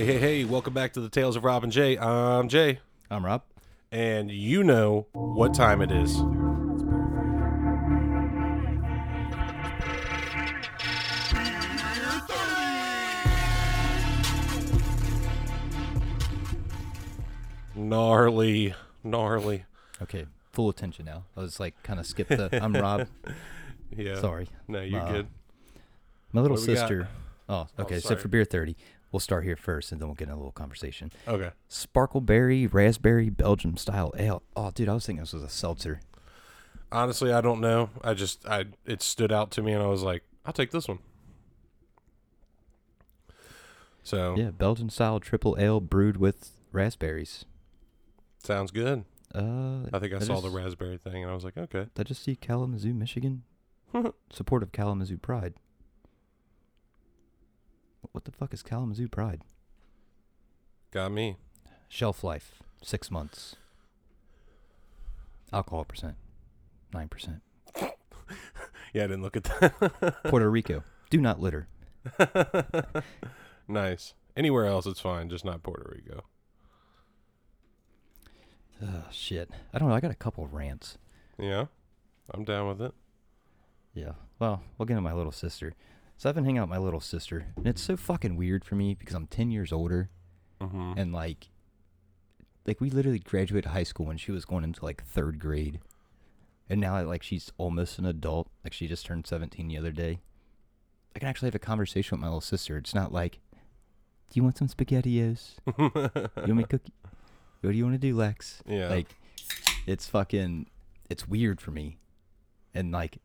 Hey, hey, hey, welcome back to the Tales of Rob and Jay. I'm Jay, I'm Rob. and you know what time it is. Gnarly, gnarly. Okay, full attention now. I was like kind of skip the. I'm Rob. Yeah. Sorry. No, you're Uh, good. My little What do we got? sister. Oh, okay. so sorry. for beer thirty, we'll start here first, and then we'll get in a little conversation. Okay. Sparkleberry raspberry Belgium style ale. Oh, dude, I was thinking this was a seltzer. Honestly, I don't know. I just, I it stood out to me, and I was like, I'll take this one. So Yeah, Belgian style triple ale brewed with raspberries. sounds good. Uh, I think I That saw the raspberry thing, and I was like, okay. Did I just see Kalamazoo, Michigan. Support of Kalamazoo Pride. What the fuck is Kalamazoo Pride? Got me. Shelf life six months. Alcohol percent nine percent. Yeah, I didn't look at that. Puerto Rico. Do not litter. nice. Anywhere else, it's fine, just not Puerto Rico. Oh shit. I don't know. I got a couple rants. Yeah, I'm down with it. Yeah. Well, we'll get into my little sister. So I've been hanging out with my little sister, and it's so fucking weird for me because I'm ten years older, Mm-hmm. and like, like we literally graduated high school when she was going into like third grade, and now like she's almost an adult. Like she just turned seventeen the other day. I can actually have a conversation with my little sister. It's not like, "Do you want some spaghettios? You want me to cook? What do you want to do, Lex?" yeah. Like, it's fucking, it's weird for me. And like,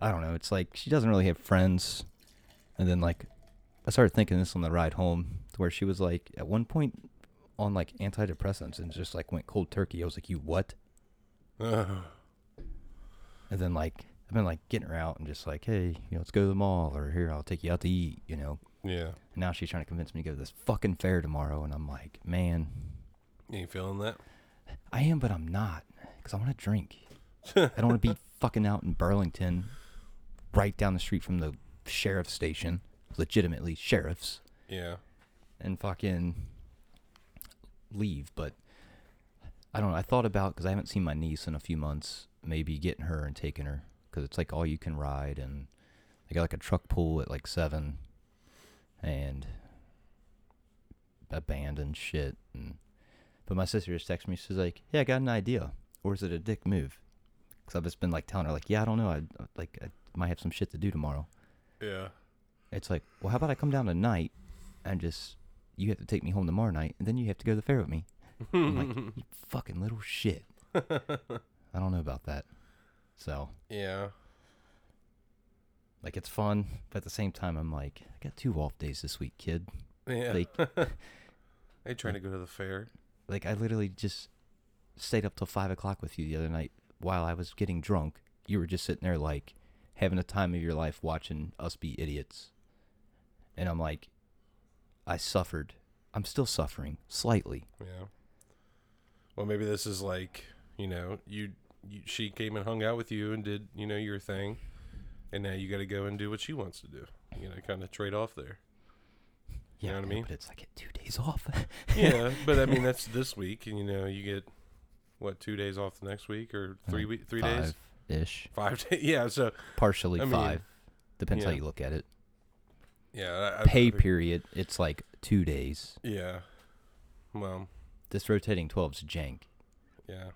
I don't know. It's like she doesn't really have friends. And then like, I started thinking this on the ride home, where she was like, at one point, on like antidepressants and just like went cold turkey. I was like, you what? And then like, I've been like getting her out and just like, hey, you know, let's go to the mall or here, I'll take you out to eat, you know. yeah. And now she's trying to convince me to go to this fucking fair tomorrow. And I'm like, man, You ain't feeling that? I am, but I'm not. Because I want to drink. I don't want to be fucking out in Burlington, right down the street from the sheriff's station, legitimately sheriffs, Yeah. and fucking leave. But I don't know. I thought about because I haven't seen my niece in a few months, maybe getting her and taking her because it's like all you can ride, and they got like a truck pull at like seven, and abandoned shit. And but my sister just texted me. She's like, "Yeah, I got an idea." Or is it a dick move? Because I've just been like telling her, like, "Yeah, I don't know. I like I might have some shit to do tomorrow." Yeah. It's like, well, how about I come down tonight and just you have to take me home tomorrow night, and then you have to go to the fair with me. I'm like, you fucking little shit. I don't know about that. So, yeah. like, it's fun, but at the same time, I'm like, I got two off days this week, kid. Yeah. Like, trying to go to the fair. like I literally just stayed up till five o'clock with you the other night while I was getting drunk. You were just sitting there, like, having a time of your life watching us be idiots. And I'm like, I suffered. I'm still suffering slightly. Yeah. Well, maybe this is like you know you, you she came and hung out with you and did you know your thing, and now you got to go and do what she wants to do. You know, kind of trade off there. Yeah, know what I mean? But it's like two days off. Yeah, but I mean that's this week, and you know you get what two days off the next week or three week three days, ish, five days. Yeah, so partially I mean, five. Depends how you look at it. yeah, I, I- Pay period, it's like two days. Yeah. Well, This rotating 12's jank yeah,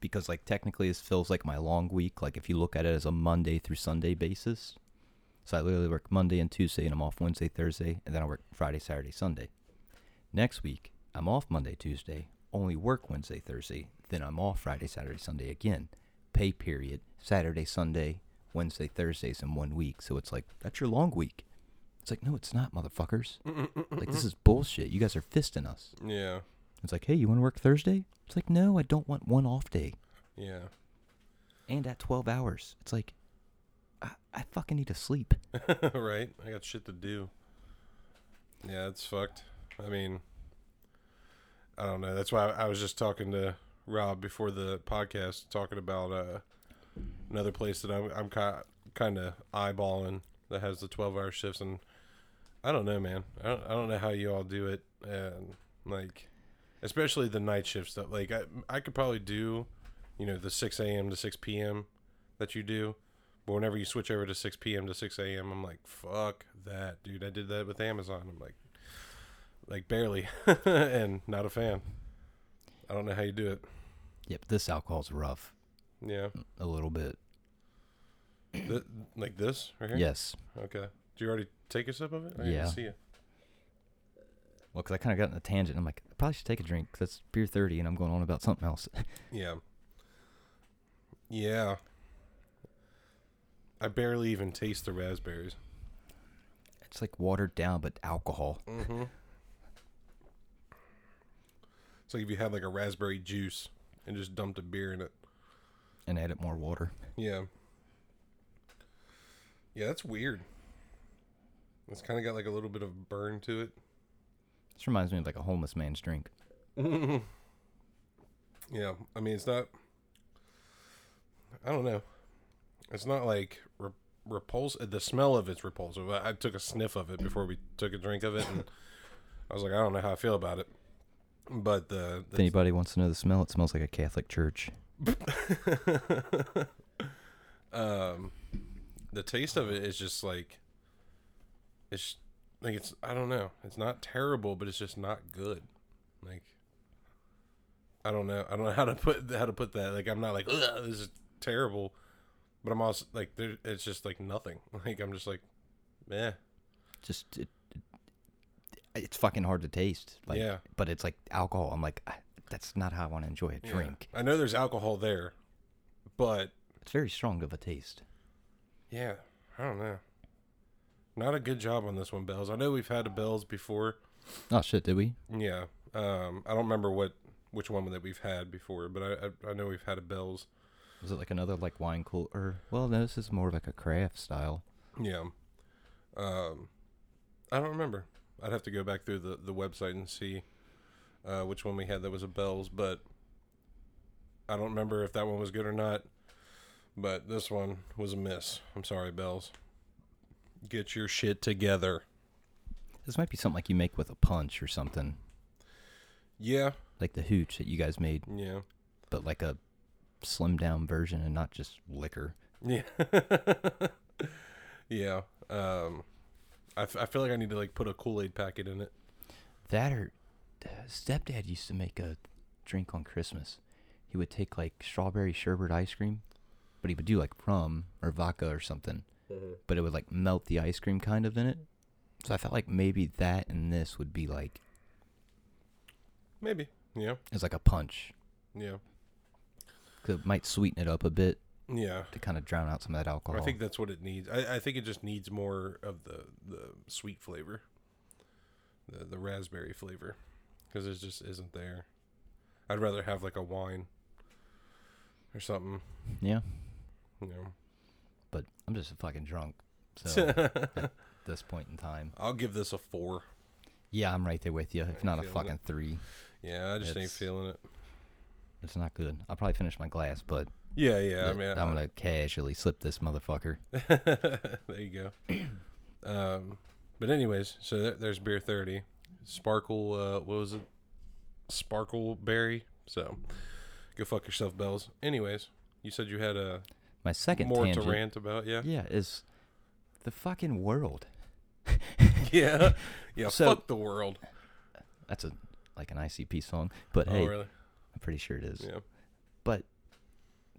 because like technically this feels like my long week. Like if you look at it as a Monday through Sunday basis. So I literally work Monday and Tuesday, and I'm off Wednesday, Thursday, and then I work Friday, Saturday, Sunday. Next week, I'm off Monday, Tuesday, only work Wednesday, Thursday, then I'm off Friday, Saturday, Sunday again. Pay period, Saturday, Sunday, Wednesday, Thursdays in one week. So it's like, that's your long week. It's like, no, it's not, motherfuckers. Like, this is bullshit. You guys are fisting us. yeah, It's like, hey, you want to work Thursday? It's like, no, I don't want one off day. yeah. And at 12 hours. It's like, I, I fucking need to sleep. right? I got shit to do. Yeah, it's fucked. I mean, I don't know. That's why I, I was just talking to Rob before the podcast, talking about uh, another place that I'm I'm kind of eyeballing that has the twelve hour shifts, and I don't know, man. I don't, I don't know how you all do it, and like, especially the night shift stuff. Like, I I could probably do, you know, the six a.m. to six p.m. that you do, but whenever you switch over to six p.m. to six a.m., I'm like, fuck that, dude. I did that with Amazon. I'm like, like barely, and not a fan. I don't know how you do it. Yep, this alcohol's rough Yeah, a little bit. Th- like this right here. Yes. Okay. Do you already take a sip of it? I didn't Yeah. See it. Well, because I kind of got in a tangent. I'm like, I probably should take a drink 'cause it's beer 30 and I'm going on about something else. Yeah. Yeah. I barely even taste the raspberries. it's like watered down, but alcohol. Mm-hmm. It's like if you had like a raspberry juice and just dumped a beer in it. And added more water. Yeah. Yeah, that's weird. It's kind of got like a little bit of burn to it. This reminds me of like a homeless man's drink. yeah, I mean it's not. I don't know. It's not like re- repulsive. The smell of it's repulsive. I, I took a sniff of it before we took a drink of it, and I was like, I don't know how I feel about it. But the, If anybody wants to know the smell, it smells like a Catholic church. um, the taste of it is just like it's like it's I don't know. It's not terrible, but it's just not good. Like I don't know. I don't know how to put how to put that. Like I'm not like Ugh, this is terrible, but I'm also like there, it's just like nothing. Like I'm just like, eh, Just it- it's fucking hard to taste. Like, yeah. But it's like alcohol. I'm like, "Ah, that's not how I want to enjoy a yeah. drink. I know there's alcohol there, but It's very strong of a taste. yeah, I don't know. Not a good job on this one, Bell's. I know we've had a Bell's before. Oh shit, did we? Yeah. Um, I don't remember what which one that we've had before, but I I, I know we've had a Bell's. Was it like another like wine cool or well no, this is more of like a craft style. Yeah. Um, I don't remember. I'd have to go back through the the website and see uh, which one we had that was a Bell's, but I don't remember if that one was good or not. But this one was a miss. I'm sorry, Bell's. Get your shit together. This might be something like you make with a punch or something. Yeah, Like the hooch that you guys made, yeah, but like a slimmed down version and not just liquor. yeah, yeah. Um, I, f- I feel like I need to like put a Kool Aid packet in it. That or uh, stepdad used to make a drink on Christmas. He would take like strawberry sherbet ice cream, but he would do like rum or vodka or something. But it would like melt the ice cream kind of in it. So I felt like maybe that and this would be like Maybe. Yeah, It's like a punch. yeah, 'Cause it might sweeten it up a bit yeah. to kind of drown out some of that alcohol. I think that's what it needs. I, I think it just needs more of the, the sweet flavor, the the raspberry flavor, because it just isn't there. I'd rather have like a wine or something. yeah, You know. but I'm just fucking drunk. So at this point in time, I'll give this a four. yeah, I'm right there with you. If not a feeling it. fucking three, Yeah, I just ain't feeling it. it's not good. I'll probably finish my glass, but Yeah, yeah. I mean, I'm gonna casually slip this motherfucker. there you go. um, but anyways, so there, there's beer thirty, sparkle. Uh, what was it? Sparkle berry. So go fuck yourself, Bell's. Anyways, you said you had a My second more tangent, to rant about. Yeah. yeah, is the fucking world. yeah. Yeah. So- fuck the world. That's a like an ICP song, but oh hey, really? I'm pretty sure it is. Yeah. But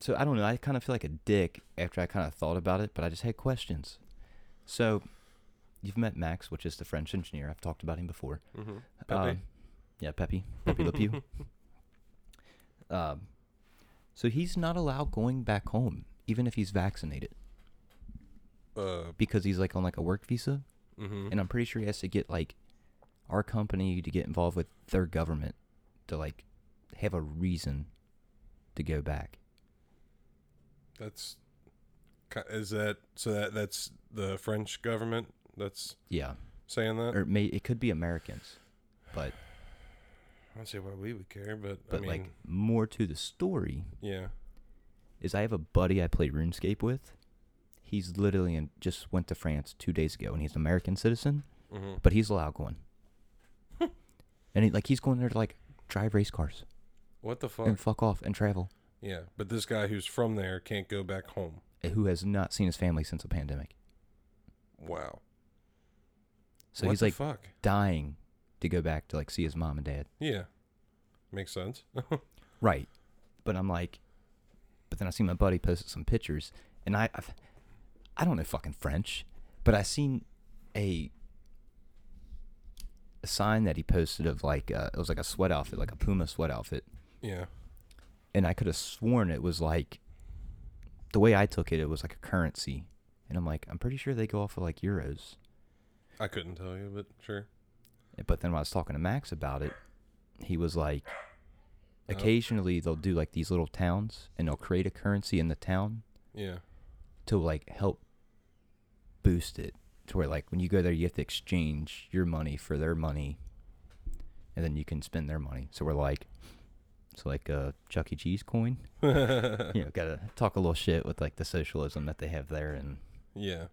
so I don't know. I kind of feel like a dick after I kind of thought about it, but I just had questions. So you've met Max, which is the French engineer. I've talked about him before. Mm-hmm. Um, yeah, Pepe, Pepe Le Pew. Um, so he's not allowed going back home, even if he's vaccinated, uh. because he's like on like a work visa, Mm-hmm. and I'm pretty sure he has to get like our company to get involved with their government to like have a reason to go back. That's. Is that so? That that's the French government that's Yeah, saying that. or it may it could be Americans, but I don't see why we would care, but, but I mean, like more to the story yeah. is I have a buddy I play RuneScape with. He's literally in, just went to France two days ago, and he's an American citizen. hmm but he's allowed going. and he, like he's going there to like drive race cars What the fuck? and fuck off and travel. Yeah, but this guy who's from there can't go back home. Who has not seen his family since the pandemic? Wow. So what he's like fuck? dying to go back to like see his mom and dad. Yeah, makes sense. Right. But I'm like, but then I see my buddy posted some pictures, and I, I've, I don't know fucking French, but I seen a, a sign that he posted of like uh, it was like a sweat outfit, like a Puma sweat outfit, yeah. And I could have sworn it was like, the way I took it, it was like a currency, and I'm like, I'm pretty sure they go off of like euros. I couldn't tell you, but sure. But then when I was talking to Max about it, he was like, Oh. occasionally they'll do like these little towns, and they'll create a currency in the town Yeah. to like help boost it to where like when you go there you have to exchange your money for their money and then you can spend their money so we're like it's like a chuck e cheese coin you know gotta talk a little shit with like the socialism that they have there and yeah.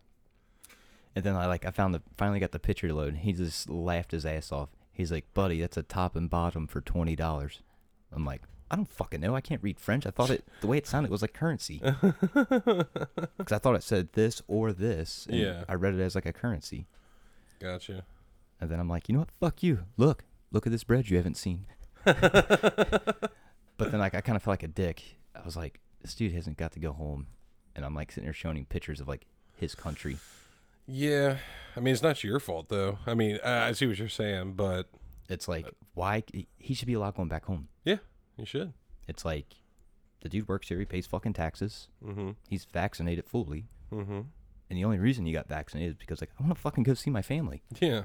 and then i like i found the finally got the picture to load and he just laughed his ass off he's like buddy that's a top and bottom for twenty dollars i'm like i don't fucking know i can't read french i thought it the way it sounded was like currency because I thought it said this or this. and Yeah. I read it as like a currency, Gotcha. and then I'm like, you know what? Fuck you. Look, look at this bread you haven't seen. but then like I kind of felt like a dick. I was like, this dude hasn't got to go home, and I'm like sitting there showing him pictures of like his country. Yeah. I mean, it's not your fault though. I mean, I I see what you're saying, but It's like why he should be allowed going back home. Yeah, he should. It's like the dude works here. He pays fucking taxes. Mm-hmm. He's vaccinated fully. Mm-hmm. And the only reason he got vaccinated is because like I want to fucking go see my family. Yeah.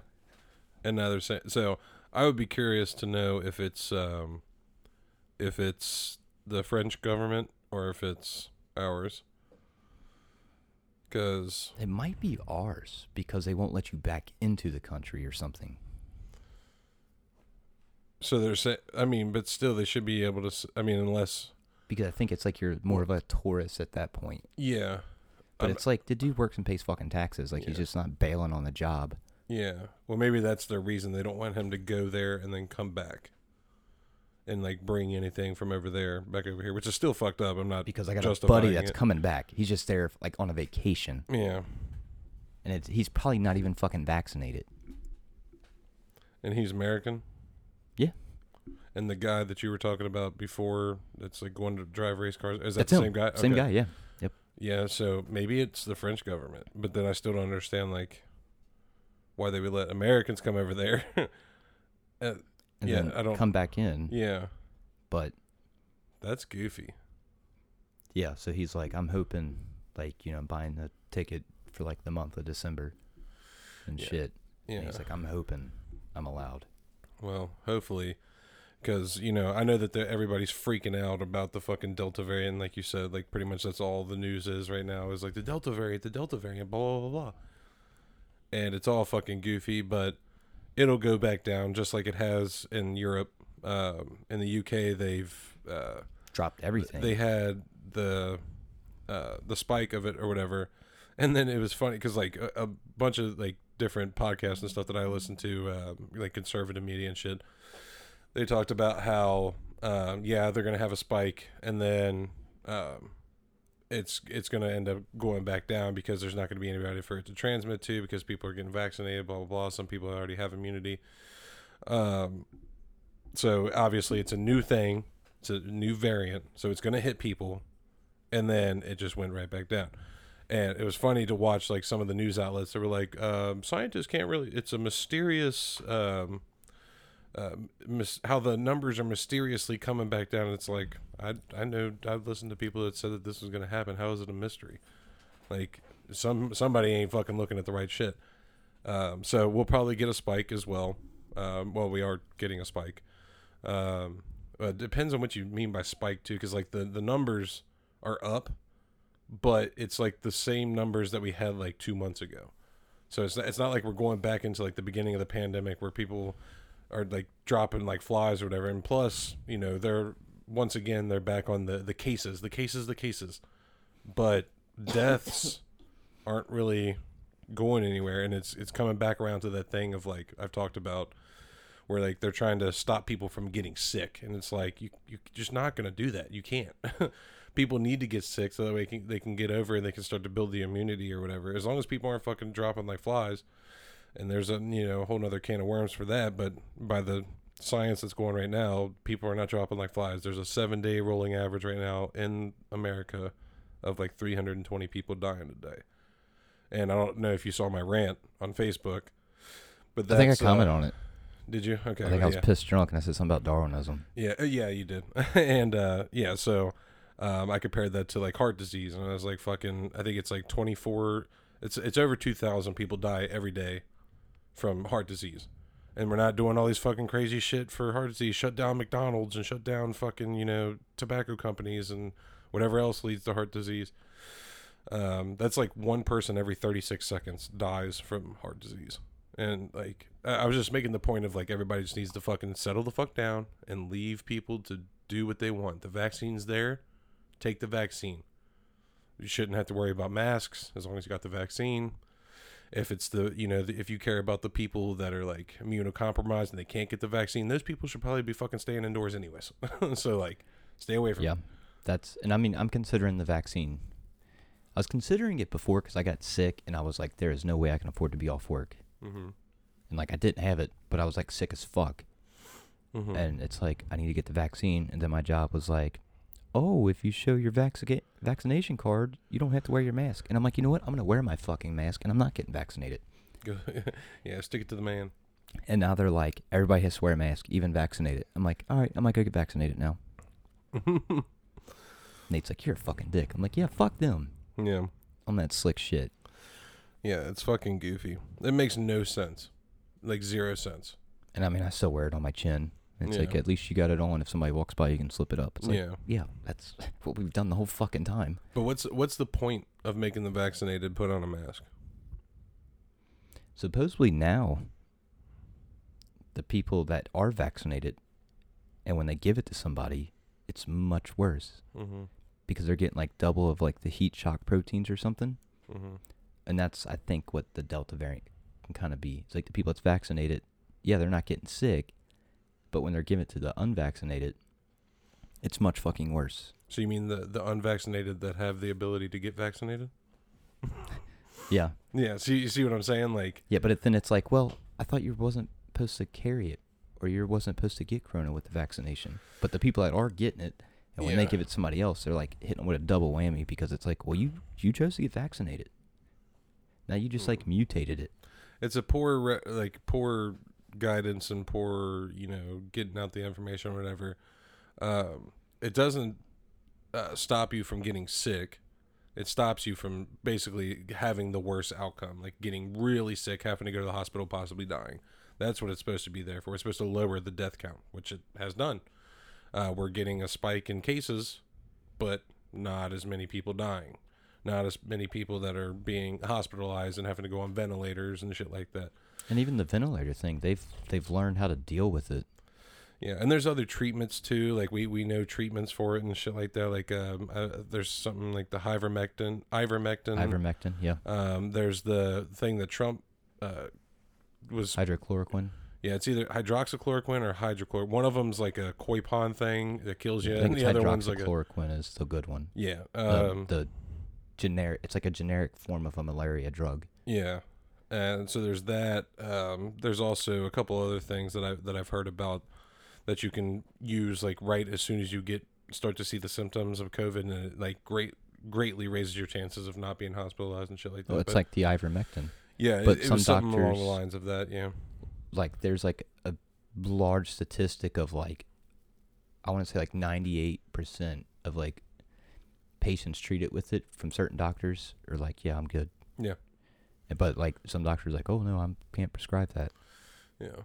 And now they're saying so. I would be curious to know if it's um, if it's the French government or if it's ours. Because It might be ours because they won't let you back into the country or something. so they're saying. I mean, but still, they should be able to. s- I mean, unless Because I think it's like you're more of a tourist at that point. yeah, But Um, it's like the dude works and pays fucking taxes. Like he's just not bailing on the job. Yeah. Well, maybe that's the reason they don't want him to go there and then come back. And like bring anything from over there back over here, which is still fucked up. I'm not Because I got a buddy that's it. coming back. He's just there like on a vacation, Yeah, and it's, he's probably not even fucking vaccinated. and he's American. Yeah. And the guy that you were talking about before, that's like going to drive race cars, is that That's the him. same guy? Same Okay. guy, yeah. Yep. Yeah. So maybe it's the French government, but then I still don't understand like why they would let Americans come over there. uh, And Yeah, then I don't- come back in. yeah, But that's goofy. yeah, so he's like, I'm hoping, like you know, buying the ticket for like the month of December and Yeah. shit. Yeah. And he's like, I'm hoping I'm allowed. Well, hopefully, because you know I know that everybody's freaking out about the fucking Delta variant, like you said. Like pretty much that's all the news is right now is like the Delta variant, the Delta variant, blah blah blah blah. And it's all fucking goofy, but it'll go back down just like it has in Europe. Um, in the UK, they've uh, Dropped everything. they had the uh, the spike of it or whatever, and then it was funny because like a, a bunch of like different podcasts and stuff that I listened to, um, like conservative media and shit, they talked about how um, yeah they're gonna have a spike and then um, it's it's gonna end up going back down because there's not gonna be anybody for it to transmit to because people are getting vaccinated, blah blah blah. Some people already have immunity. Um, so obviously it's a new thing it's a new variant, so it's going to hit people, and then it just went right back down. And it was funny to watch like some of the news outlets that were like, um, scientists can't really. It's a mysterious, um, uh, mis- how the numbers are mysteriously coming back down. It's like I I know I've listened to people that said that this was going to happen. How is it a mystery? Like some somebody ain't fucking looking at the right shit. Um, so we'll probably get a spike as well. Um, well, we are getting a spike. Um, depends on what you mean by spike too, because like the the numbers are up, but it's like the same numbers that we had like two months ago. So it's not, it's not like we're going back into like the beginning of the pandemic where people are like dropping like flies or whatever. And plus, you know, they're once again they're back on the the cases, the cases, the cases, but deaths aren't really going anywhere, and it's it's coming back around to that thing of like I've talked about, where like they're trying to stop people from getting sick, and it's like you you're just not gonna do that. You can't. people need to get sick so that way can, they can get over and they can start to build the immunity or whatever. As long as people aren't fucking dropping like flies, and there's a you know a whole nother can of worms for that. But by the science that's going right now, people are not dropping like flies. There's a seven day rolling average right now in America of like 320 people dying a day. And I don't know if you saw my rant on Facebook, but I think I uh, commented on it. Did you? Okay. I think I was yeah. pissed drunk and I said something about Darwinism. Yeah, uh, yeah, you did. and uh, yeah, so um, I compared that to like heart disease, and I was like, fucking, I think it's like 24. It's it's over 2,000 people die every day from heart disease, and we're not doing all these fucking crazy shit for heart disease. Shut down McDonald's and shut down fucking you know tobacco companies and whatever else leads to heart disease. Um, that's like one person every 36 seconds dies from heart disease. And like I was just making the point of like everybody just needs to fucking settle the fuck down and leave people to do what they want. The vaccine's there. Take the vaccine. You shouldn't have to worry about masks as long as you got the vaccine. If it's the you know the, if you care about the people that are like immunocompromised and they can't get the vaccine, those people should probably be fucking staying indoors anyways. so like stay away from. Yeah, that's and I mean I'm considering the vaccine. I was considering it before because I got sick and I was like, there is no way I can afford to be off work, Mm-hmm. and like I didn't have it, but I was like sick as fuck, Mm-hmm. and it's like I need to get the vaccine, and then my job was like, oh, if you show your vacci- vaccination card, you don't have to wear your mask, and I'm like, you know what, I'm gonna wear my fucking mask, and I'm not getting vaccinated, yeah, stick it to the man. and now they're like, everybody has to wear a mask, even vaccinated. I'm like, all right, I might go get vaccinated now. Nate's like, you're a fucking dick. I'm like, yeah, fuck them. yeah. on that slick shit. Yeah, it's fucking goofy. It makes no sense. Like zero sense. And I mean, I still wear it on my chin. It's like at least you got it on. If somebody walks by, you can slip it up. It's like, yeah. yeah, that's what we've done the whole fucking time. But what's what's the point of making the vaccinated put on a mask? Supposedly now, the people that are vaccinated, and when they give it to somebody, it's much worse Mm-hmm. because they're getting like double of like the heat shock proteins or something. Mm-hmm. And that's I think what the Delta variant can kind of be. It's like the people that's vaccinated, yeah, they're not getting sick, but when they're giving it to the unvaccinated, it's much fucking worse. So you mean the the unvaccinated that have the ability to get vaccinated? Yeah, Yeah. See, you see what I'm saying? Like, yeah, but it, then it's like, well, I thought you wasn't supposed to carry it, or you wasn't supposed to get corona with the vaccination. But the people that are getting it, and when they give it to somebody else, they're like hitting them with a double whammy because it's like, well, you you chose to get vaccinated. Now you just like mutated it. it's a poor re- like poor guidance and poor you know getting out the information or whatever. Um, it doesn't uh, stop you from getting sick. It stops you from basically having the worst outcome, like getting really sick, having to go to the hospital, possibly dying. That's what it's supposed to be there for. It's supposed to lower the death count, which it has done. Uh, we're getting a spike in cases, but not as many people dying. Not as many people that are being hospitalized and having to go on ventilators and shit like that. And even the ventilator thing, they've they've learned how to deal with it. Yeah, and there's other treatments too. Like we we know treatments for it and shit like that. Like um, uh, there's something like the ivermectin, ivermectin. Ivermectin, yeah, Um, there's the thing that Trump uh, was. hydrochloroquine. Yeah, it's either hydroxychloroquine or hydrochlor. One of them's like a koi pond thing that kills you, I and think the other one's like a hydroxychloroquine is the good one. yeah, The- um, the generic, it's like a generic form of a malaria drug. yeah. And so there's that. Um, there's also a couple other things that I that I've heard about that you can use like right as soon as you get start to see the symptoms of COVID, and it like great greatly raises your chances of not being hospitalized and shit like that. Well, it's But, like the ivermectin. yeah, but it, some something along the doctors- lines of that. Yeah, Like there's like a large statistic of like, I want to say like 98 percent of like patients treated with it from certain doctors are like, yeah, I'm good. Yeah. But like some doctors are like, oh no, I can't prescribe that. yeah,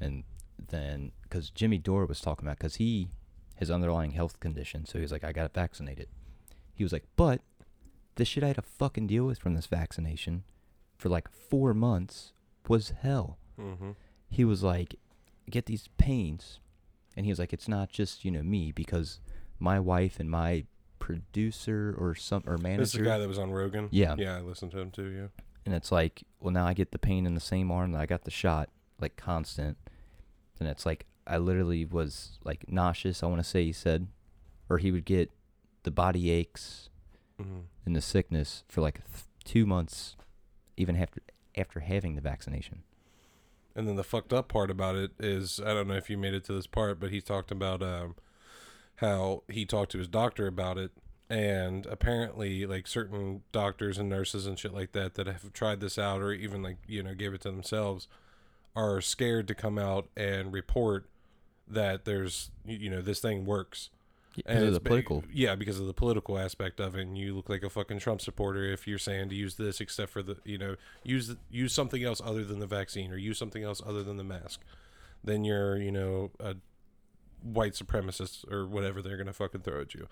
and then because Jimmy Dore was talking about because he his underlying health condition, so he was like, I got vaccinated. He was like, but the shit I had to fucking deal with from this vaccination for like four months was hell. mm-hmm. He was like, get these pains, and he was like, it's not just you know me because my wife and my producer or some or manager. This is the guy that was on Rogan. Yeah. yeah, I listened to him too. Yeah, and it's like, well, now I get the pain in the same arm that I got the shot, like constant. And it's like I literally was like nauseous. I want to say he said, or he would get the body aches Mm-hmm. and the sickness for like th- two months, even after after having the vaccination. And then the fucked up part about it is I don't know if you made it to this part, but he talked about um, how he talked to his doctor about it, and apparently like certain doctors and nurses and shit like that that have tried this out or even like you know gave it to themselves are scared to come out and report that there's you know this thing works. Because of it's the political. yeah because of the political aspect of it. And you look like a fucking trump supporter if you're saying to use this except for the you know use use something else other than the vaccine or use something else other than the mask. Then you're you know a white supremacist or whatever they're gonna fucking throw at you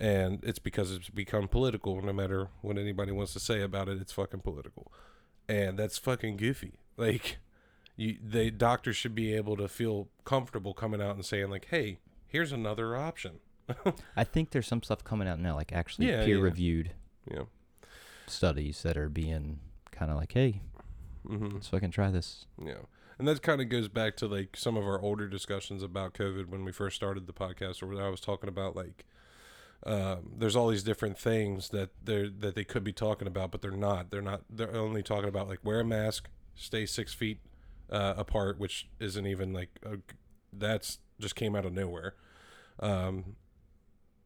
and it's because it's become political no matter what anybody wants to say about it it's fucking political and that's fucking goofy like you they doctors should be able to feel comfortable coming out and saying like hey here's another option I think there's some stuff coming out now, like actually Yeah, peer-reviewed yeah studies that are being kind of like, hey, mm-hmm. let's fucking try this. Yeah. And that kind of goes back to like some of our older discussions about COVID when we first started the podcast, or when I was talking about like, um, there's all these different things that they're that they could be talking about, but they're not. They're not. They're only talking about like wear a mask, stay six feet uh, apart, which isn't even like a, that's just came out of nowhere. Um,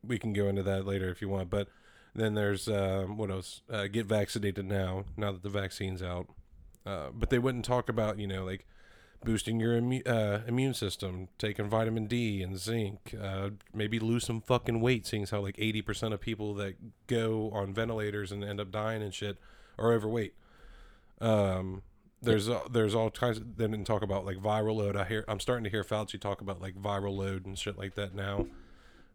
we can go into that later if you want, but then there's um, what else? Uh, get vaccinated now. Now that the vaccine's out. Uh, but they wouldn't talk about you know like boosting your immu- uh, immune system, taking vitamin D and zinc, uh, maybe lose some fucking weight, seeing how like eighty percent of people that go on ventilators and end up dying and shit are overweight. Um, there's uh, there's all kinds. Of, they didn't talk about like viral load. I hear I'm starting to hear Fauci talk about like viral load and shit like that now.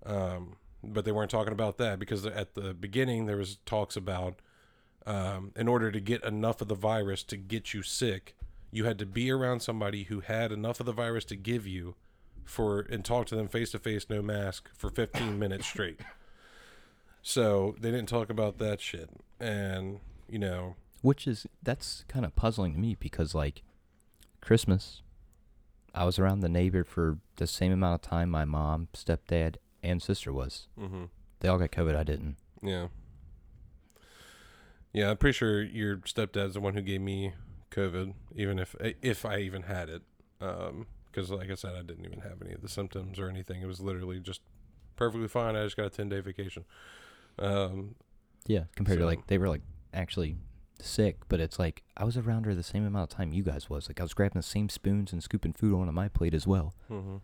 Um, but they weren't talking about that because at the beginning there was talks about um, in order to get enough of the virus to get you sick, you had to be around somebody who had enough of the virus to give you for and talk to them face to face, no mask, for 15 minutes straight. So they didn't talk about that shit, and you know, Which is that's kind of puzzling to me because like Christmas, I was around the neighbor for the same amount of time my mom, stepdad, and sister was. mm-hmm. They all got COVID. I didn't. yeah, yeah. I'm pretty sure your stepdad's the one who gave me COVID, even if if I even had it, because like I said, I didn't even have any of the symptoms or anything. It was literally just perfectly fine. I just got a 10 day vacation. Um, Yeah, compared to like they were like actually sick, but it's like I was around her the same amount of time you guys was. Like I was grabbing the same spoons and scooping food onto my plate as well. hmm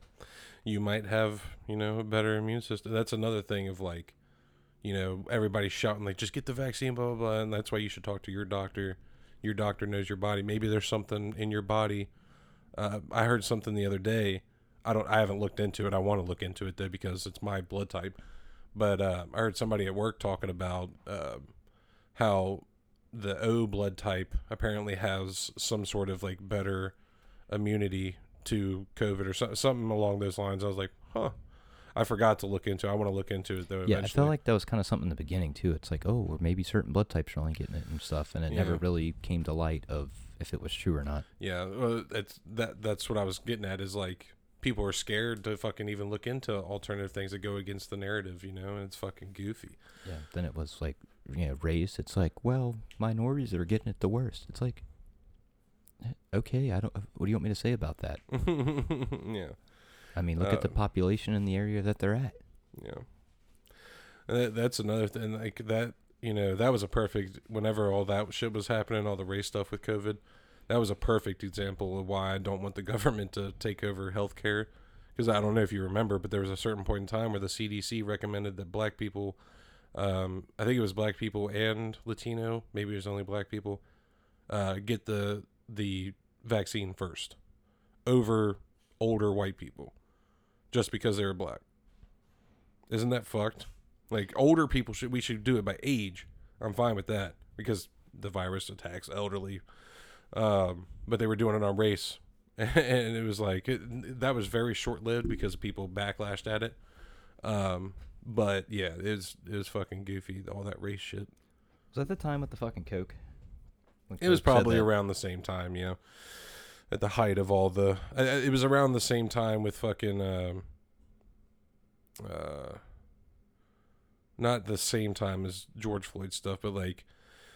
You might have, you know, a better immune system. That's another thing of like, you know, everybody's shouting like, just get the vaccine, blah blah blah, and that's why you should talk to your doctor. Your doctor knows your body. Maybe there's something in your body. Uh, I heard something the other day. I don't. I haven't looked into it. I want to look into it though because it's my blood type. But uh, I heard somebody at work talking about uh, how the O blood type apparently has some sort of like better immunity to COVID or so, something along those lines. I was like, huh. I forgot to look into. it. I want to look into it though. Yeah, I felt like that was kind of something in the beginning too. It's like, oh, or maybe certain blood types are only getting it and stuff, and it never really came to light of if it was true or not. Yeah, well, it's that. That's what I was getting at. Is like people are scared to fucking even look into alternative things that go against the narrative. You know, and it's fucking goofy. Yeah. Then it was like, you know, raised. It's like, well, minorities are getting it the worst. It's like, eh, okay, I don't. What do you want me to say about that? yeah, I mean, look at the Um, population in the area that they're at. yeah. That, that's another thing. Like that, you know, that was a perfect. Whenever all that shit was happening, all the race stuff with COVID, that was a perfect example of why I don't want the government to take over healthcare. Because I don't know if you remember, but there was a certain point in time where the CDC recommended that black people, um, I think it was black people and Latino, maybe it was only black people, uh, get the the vaccine first over older white people, just because they were black. Isn't that fucked? Like older people should we should do it by age. I'm fine with that because the virus attacks elderly. Um, but they were doing it on race, and it was like it, that was very short lived because people backlashed at it. Um, but yeah, it was it was fucking goofy all that race shit. Was that the time with the fucking coke? Like It was probably around the same time, yeah. At the height of all the, I- it was around the same time with fucking, um, uh, not the same time as George Floyd stuff, but like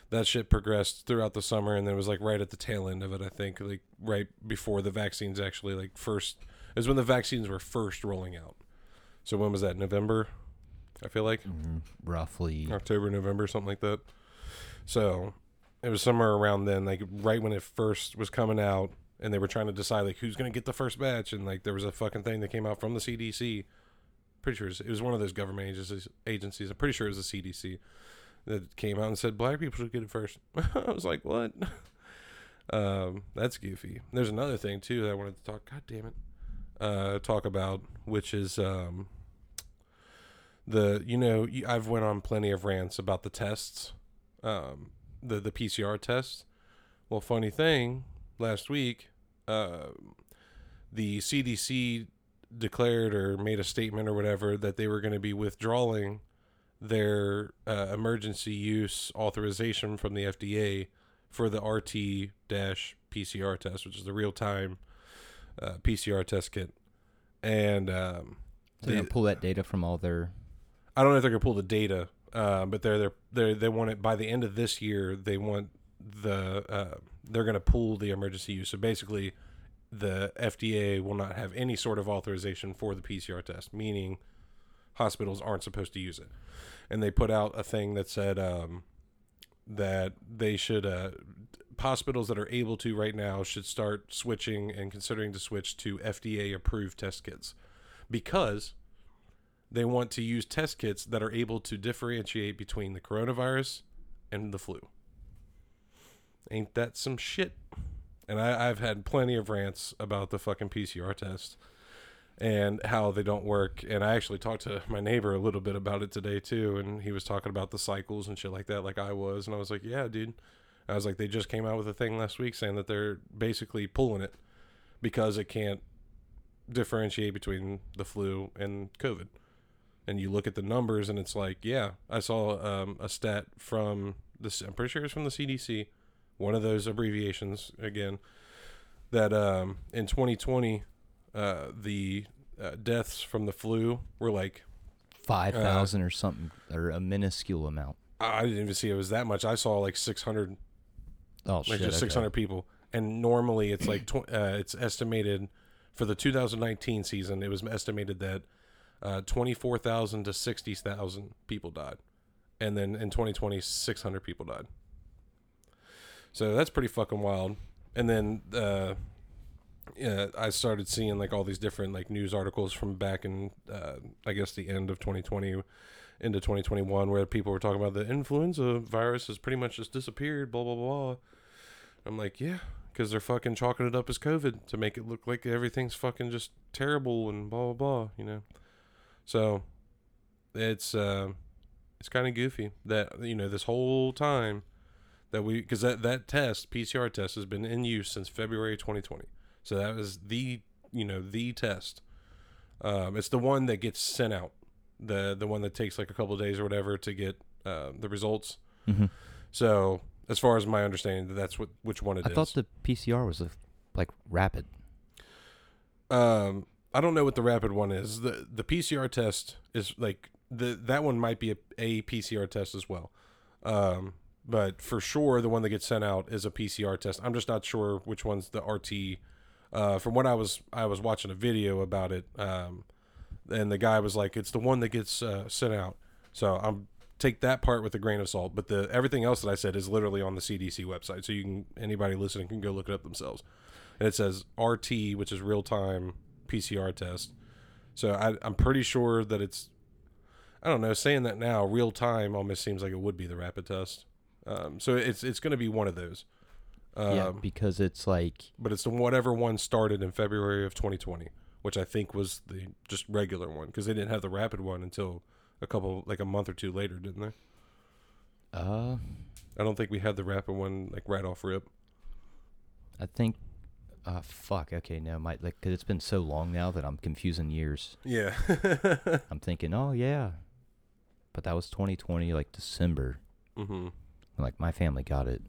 that shit progressed throughout the summer, and then it was like right at the tail end of it. I think like right before the vaccines actually like first is when the vaccines were first rolling out. So when was that? November, I feel like. Mhm, roughly. October, November, something like that. So it was somewhere around then, like right when it first was coming out, and they were trying to decide like who's gonna get the first batch, and like there was a fucking thing that came out from the CDC. Pretty sure it was, it was one of those government agencies. Agencies. I'm pretty sure it was the CDC that came out and said black people should get it first. I was like, what? um, that's goofy. There's another thing too that I wanted to talk. God damn it. Uh, talk about which is um the you know I've went on plenty of rants about the tests, um, the the PCR tests. Well, funny thing, last week, uh, the CDC declared or made a statement or whatever that they were going to be withdrawing their uh, emergency use authorization from the FDA for the RT PCR test, which is the real time uh, PCR test kit, and um, They're gonna pull that data from all their. I don't know if they're gonna pull the data, uh, but they're they're they they want it by the end of this year. They want the they're gonna pull the emergency use. So basically, the FDA will not have any sort of authorization for the PCR test, meaning hospitals aren't supposed to use it. And they put out a thing that said um, that they should uh, hospitals that are able to right now should start switching and considering to switch to FDA approved test kits because they want to use test kits that are able to differentiate between the coronavirus and the flu. Ain't that some shit? And I, I've had plenty of rants about the fucking PCR test and how they don't work. And I actually talked to my neighbor a little bit about it today too, and he was talking about the cycles and shit like that, like I was. And I was like, yeah, dude. I was like, they just came out with a thing last week saying that they're basically pulling it because it can't differentiate between the flu and COVID. And you look at the numbers, and it's like, yeah, I saw um, a stat from this. I'm pretty sure it's from the CDC, one of those abbreviations again. That um, in 2020, uh, the uh, deaths from the flu were like Five thousand or something, or a minuscule amount. I didn't even see it was that much. I saw like 600 Oh like shit! just okay. 600 people and normally it's like tw- uh, it's estimated for the 2019 season it was estimated that uh, 24,000 to 60,000 people died and then in 2020 600 people died so that's pretty fucking wild and then uh, yeah, I started seeing like all these different like news articles from back in uh, I guess the end of 2020 into 2021 where people were talking about the influenza virus has pretty much just disappeared blah blah blah I'm like, yeah, because they're fucking chalking it up as COVID to make it look like everything's fucking just terrible and blah blah blah, you know. So it's uh, it's kind of goofy that you know this whole time that we because that that test PCR test has been in use since February 2020. So that was the you know the test. Um, it's the one that gets sent out, the the one that takes like a couple of days or whatever to get uh, the results. Mhm. So as far as my understanding, that's what which one it I is. thought the PCR was a, like rapid. um, I don't know what the rapid one is. the The PCR test is like the that one might be a, a PCR test as well. Um, but for sure, the one that gets sent out is a PCR test. I'm just not sure which one's the RT. Uh, from what I was I was watching a video about it, um, and the guy was like, "It's the one that gets uh, sent out." So I'm take that part with a grain of salt. But the everything else that I said is literally on the CDC website, so you can anybody listening can go look it up themselves. And it says RT, which is real time PCR test. So I, I'm pretty sure that it's. I don't know. Saying that now, real time almost seems like it would be the rapid test. Um, so it's it's going to be one of those. Um, yeah, because it's like but it's the whatever one started in February of 2020, which I think was the just regular one because they didn't have the rapid one until a couple like a month or two later, didn't they? uh, I don't think we had the rapid one like right off rip. I think, uh, fuck. Okay, no, my like, cause it's been so long now that I'm confusing years. Yeah. I'm thinking, oh yeah, but that was 2020, like December. hmm Like my family got it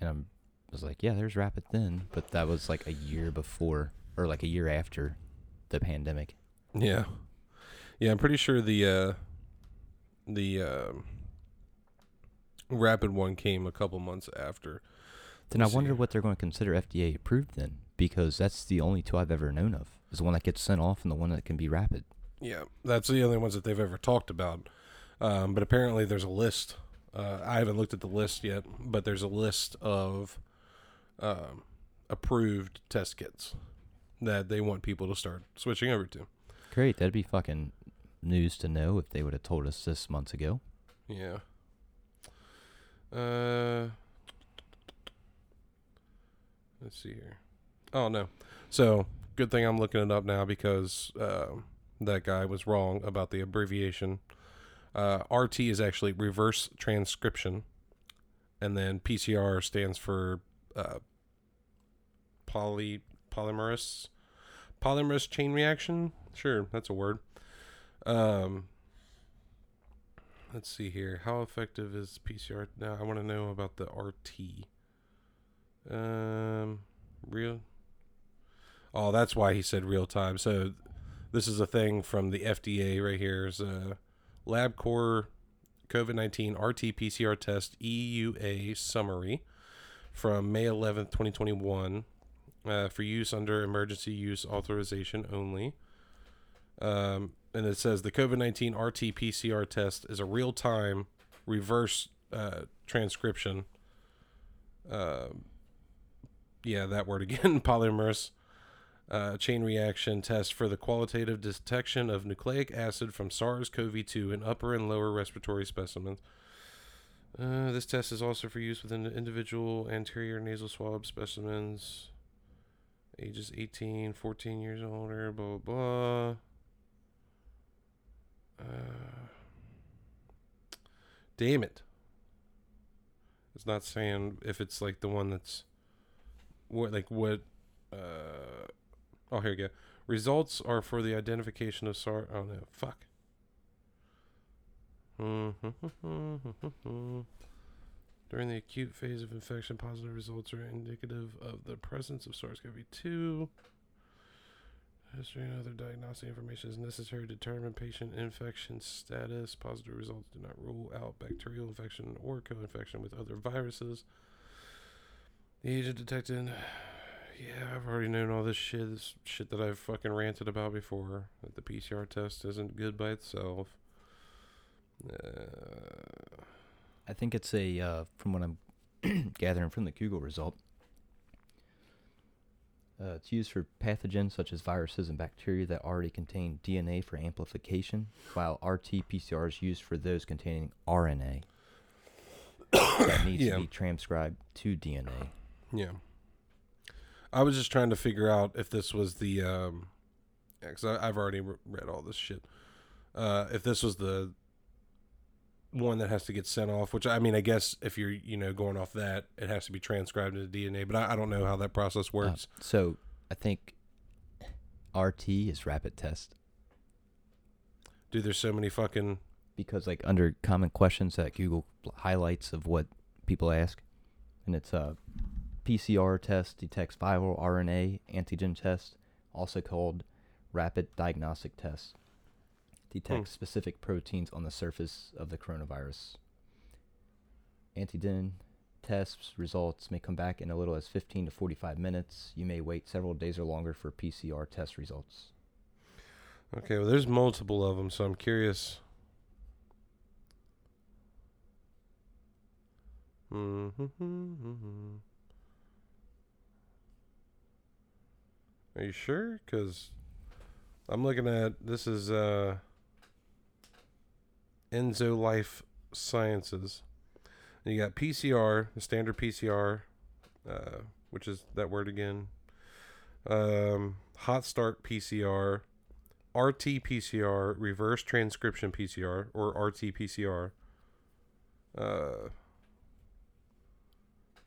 and I'm I was like, yeah, there's rapid then, but that was like a year before or like a year after the pandemic. Yeah, yeah. I'm pretty sure the uh, the um rapid one came a couple months after. Then I Let's see wonder here. what they're going to consider FDA approved then, because that's the only two I've ever known of. Is the one that gets sent off and the one that can be rapid. Yeah, that's the only ones that they've ever talked about. Um, but apparently, there's a list. Uh, I haven't looked at the list yet, but there's a list of um, approved test kits that they want people to start switching over to. Great, that'd be fucking news to know if they would have told us this months ago. Yeah. Uh, let's see here. Oh no. So good thing I'm looking it up now because um, that guy was wrong about the abbreviation. Uh, RT is actually reverse transcription, and then PCR stands for uh, poly polymerase polymerase chain reaction. Sure, that's a word. Um, let's see here. How effective is PCR? Now I want to know about the RT. Um, real. Oh, that's why he said real time. So this is a thing from the FDA right here. Is a LabCorp COVID nineteen RT PCR test EUA summary from May eleventh, twenty twenty one, uh, for use under emergency use authorization only. Um, and it says the COVID 19 RT PCR test is a real time reverse uh, transcription. Uh, yeah, that word again polymerase uh, chain reaction test for the qualitative detection of nucleic acid from SARS CoV 2 in upper and lower respiratory specimens. Uh, this test is also for use within individual anterior nasal swab specimens, ages 18, 14 years older, blah, blah, blah. Uh, damn it. It's not saying if it's like the one that's what like what uh oh here we go. Results are for the identification of SARS oh no, fuck. Mm-hmm. During the acute phase of infection, positive results are indicative of the presence of SARS-CoV-2. History and other diagnostic information is necessary to determine patient infection status. Positive results do not rule out bacterial infection or co-infection with other viruses. The agent detected. Yeah, I've already known all this shit. This shit that I've fucking ranted about before. That the PCR test isn't good by itself. Uh, I think it's a uh, from what I'm gathering from the Google result. Uh, it's used for pathogens such as viruses and bacteria that already contain DNA for amplification, while RT-PCR is used for those containing RNA that needs Yeah. to be transcribed to DNA. Yeah. I was just trying to figure out if this was the um yeah, cuz I I've already re- read all this shit. Uh if this was the one that has to get sent off, which I mean I guess if you're, you know, going off that, it has to be transcribed into DNA, but I, I don't know how that process Uh, works. so I think RT is rapid test Dude, there's so many fucking because like under common questions that Google highlights of what people ask, and it's a PCR test detects viral RNA antigen test, also called rapid diagnostic test, detects hmm. specific proteins on the surface of the coronavirus. Antigen tests results may come back in a little as 15 to 45 minutes. You may wait several days or longer for PCR test results. Okay, well there's multiple of them, so I'm curious. Mm-hmm. mm-hmm, mm-hmm. Are you sure? Because I'm looking at this is uh, Enzo Life Sciences. And you got PCR, the standard PCR, uh, which is that word again. Um, hot start PCR, RT PCR, reverse transcription PCR, or RT PCR. Uh,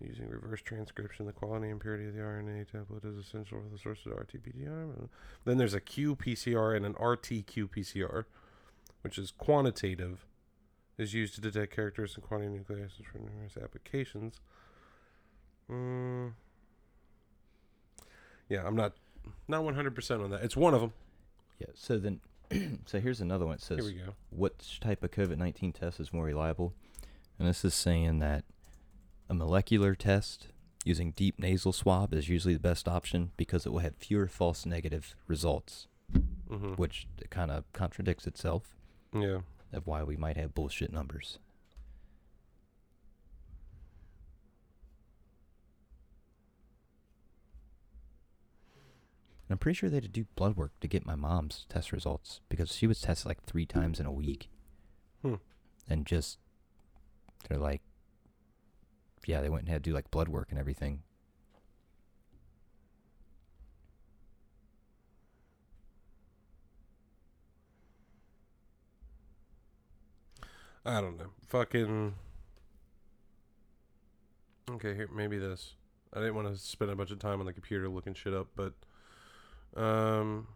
using reverse transcription, the quality and purity of the RNA template is essential for the source of the RT PCR. Then there's a qPCR and an RT qPCR, which is quantitative, is used to detect characteristic quantity nucleic acids for numerous applications. Mm. Yeah, I'm not not 100% on that. It's one of them. Yeah. So then, so here's another one. It says, Here we go. "What type of COVID nineteen test is more reliable?" And this is saying that a molecular test using deep nasal swab is usually the best option because it will have fewer false negative results, hmm which kind of contradicts itself Yeah. of why we might have bullshit numbers. And I'm pretty sure they had to do blood work to get my mom's test results because she was tested like three times in a week. Hmm. And just, they're like, yeah, they went and had to do like blood work and everything. I don't know. Fucking. Okay, here maybe this. I didn't want to spend a bunch of time on the computer looking shit up, but um,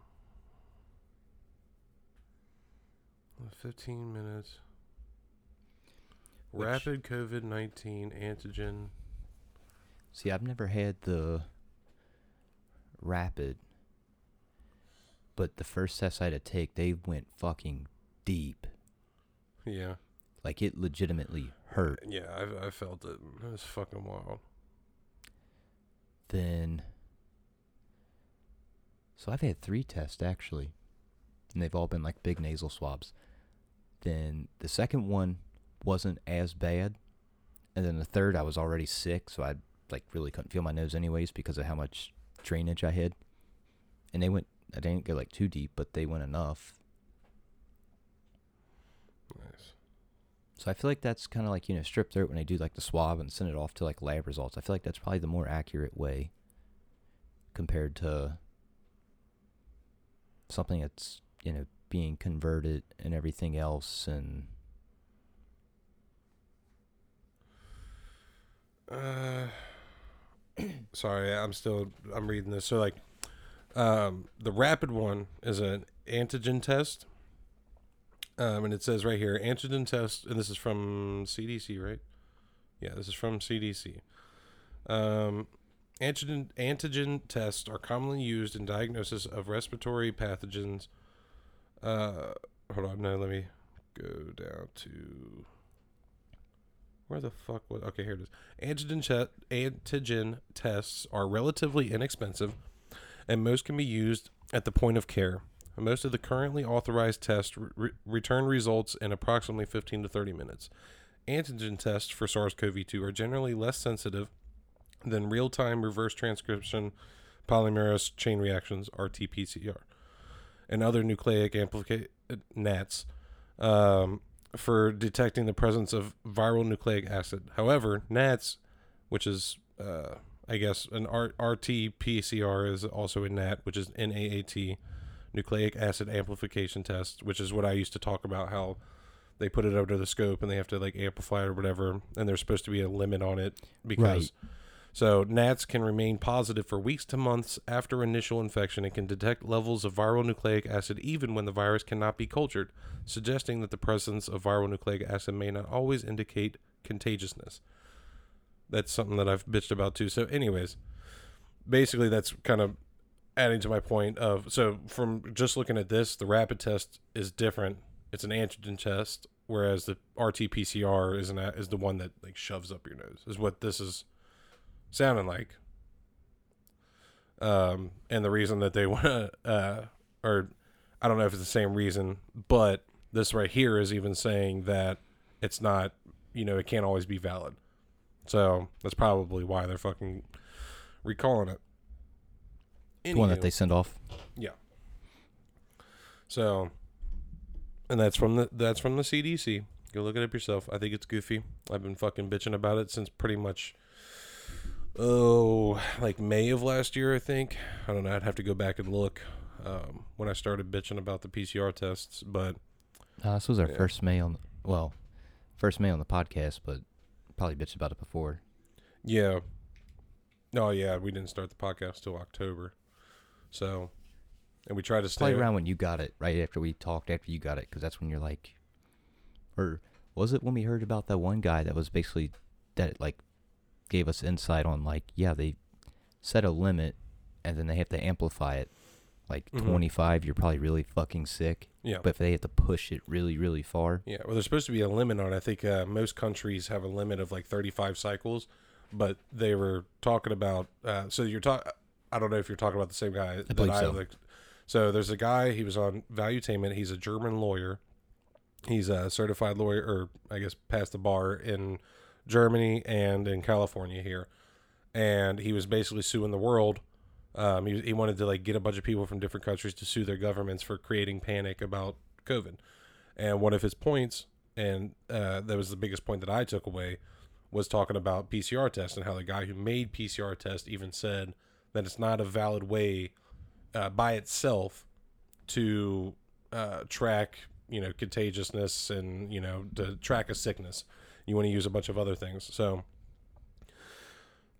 fifteen minutes. Which- Rapid COVID nineteen antigen. See, I've never had the rapid, but the first test I had to take, they went fucking deep. Yeah, Like it legitimately hurt. yeah. I I felt it. It was fucking wild. Then, so I've had three tests actually, and they've all been like big nasal swabs. Then the second one wasn't as bad, and then the third I was already sick, so I like really couldn't feel my nose anyways because of how much drainage I had. And they went, I didn't go like too deep, but they went enough. Nice. So I feel like that's kind of like you know strep throat when they do like the swab and send it off to like lab results. I feel like that's probably the more accurate way compared to something that's you know being converted and everything else and Uh, sorry, I'm still I'm reading this. So like, um, the rapid one is an antigen test. Um, and it says right here, antigen test, and this is from CDC, right? Yeah, this is from CDC. Um, antigen antigen tests are commonly used in diagnosis of respiratory pathogens. Uh, hold on, no, let me go down to where the fuck was okay here it is. Antigen antigen tests are relatively inexpensive and most can be used at the point of care. Most of the currently authorized tests re- return results in approximately 15 to 30 minutes. Antigen tests for sars-cov-2 are generally less sensitive than real-time reverse transcription polymerase chain reactions rt-pcr and other nucleic amplification nats um, for detecting the presence of viral nucleic acid. However, NATs, which is, uh, I guess, an R- RT-PCR is also a NAT, which is NAAT, nucleic acid amplification test, which is what I used to talk about how they put it under the scope and they have to like amplify it or whatever, and there's supposed to be a limit on it because. So NAATs can remain positive for weeks to months after initial infection and can detect levels of viral nucleic acid even when the virus cannot be cultured, suggesting that the presence of viral nucleic acid may not always indicate contagiousness. That's something that I've bitched about too. So, anyways, basically that's kind of adding to my point of so from just looking at this, the rapid test is different. It's an antigen test, whereas the RT-PCR is an is the one that like shoves up your nose. Is what this is sounding like. Um, and the reason that they want to, uh, or I don't know if it's the same reason, but this right here is even saying that it's not, you know, it can't always be valid. So that's probably why they're fucking recalling it. the one that they send off. Yeah. So, and that's from the that's from the CDC. Go look it up yourself. I think it's goofy. I've been fucking bitching about it since pretty much oh like May of last year. I think I don't know. I'd have to go back and look um, when I started bitching about the PCR tests. But Uh, this was our Yeah. first May on, well, first May on the podcast, but probably bitched about it before. yeah, oh yeah, we didn't start the podcast till October. So, and we tried to stay Probably around when you got it, right after we talked after you got it, because that's when you're like, or was it when we heard about that one guy that was basically that like gave us insight on like yeah they set a limit and then they have to amplify it. Like Mhm. 25, you're probably really fucking sick. Yeah. But if they have to push it really, really far, Yeah, well, there's supposed to be a limit on. it. I think uh, most countries have a limit of like 35 cycles, but they were talking about. Uh, so you're talking. I don't know if you're talking about the same guy that believe I so. like. So there's a guy. He was on Valuetainment. He's a German lawyer. He's a certified lawyer, or I guess passed the bar in Germany and in California here, and he was basically suing the world. Um, he, he wanted to like get a bunch of people from different countries to sue their governments for creating panic about COVID. And one of his points, and uh, that was the biggest point that I took away, was talking about PCR tests and how the guy who made PCR tests even said that it's not a valid way uh, by itself to uh, track, you know, contagiousness and you know to track a sickness. You want to use a bunch of other things. So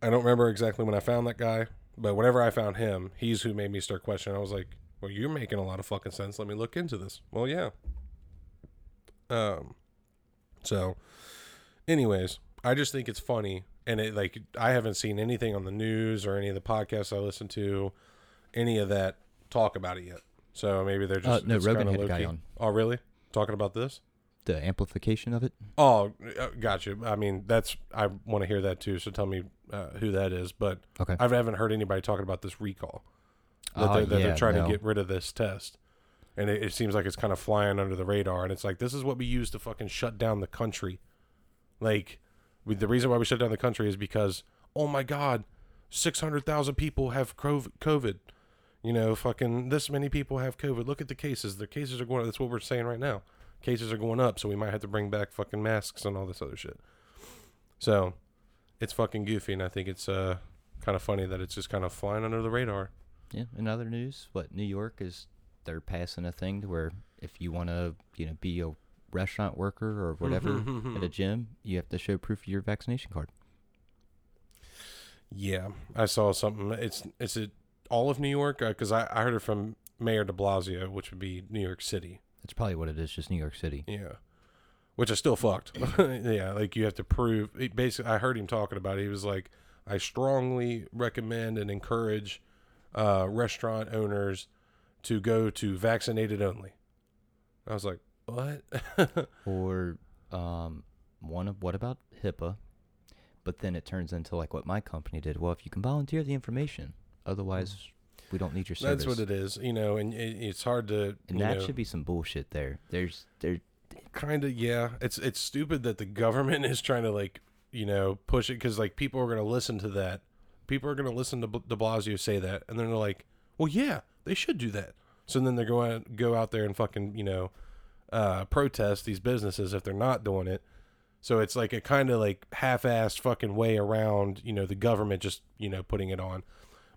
I don't remember exactly when I found that guy, but whenever I found him, he's who made me start questioning. I was like, "Well, you're making a lot of fucking sense. Let me look into this." Well, yeah. Um. So, anyways, I just think it's funny, and it like I haven't seen anything on the news or any of the podcasts I listen to, any of that talk about it yet. So maybe they're uh, just no, Rogan had a guy on Oh, really? Talking about this? The amplification of it. Oh, uh, gotcha. I mean, that's I want to hear that too. So tell me uh, who that is. But Okay. I haven't heard anybody talking about this recall that, Oh, they're, that yeah, they're trying no. to get rid of this test, and it, it seems like it's kind of flying under the radar. And it's like this is what we use to fucking shut down the country. Like, we, the reason why we shut down the country is because oh my god, six hundred thousand people have COVID. You know, fucking this many people have COVID. Look at the cases. The cases are going. That's what we're saying right now. Cases are going up, so we might have to bring back fucking masks and all this other shit. So, it's fucking goofy, and I think it's uh kind of funny that it's just kind of flying under the radar. Yeah. In other news, what New York is they're passing a thing to where if you want to, you know, be a restaurant worker or whatever at a gym, you have to show proof of your vaccination card. Yeah, I saw something. It's it's it all of New York because I, I heard it from Mayor De Blasio, which would be New York City. That's probably what it is, just New York City. Yeah, which is still fucked. yeah, like you have to prove. It basically, I heard him talking about it. He was like, I strongly recommend and encourage uh, restaurant owners to go to vaccinated only. I was like, what? Or um, one of what about HIPAA? But then it turns into like what my company did. Well, if you can volunteer the information, otherwise we don't need your service. That's what it is, you know. And it, it's hard to. And that know, should be some bullshit there. There's there kind of yeah it's it's stupid that the government is trying to like you know push it because like people are going to listen to that people are going to listen to de blasio say that and then they're like well yeah they should do that so then they're going to go out there and fucking you know uh protest these businesses if they're not doing it so it's like a kind of like half-assed fucking way around you know the government just you know putting it on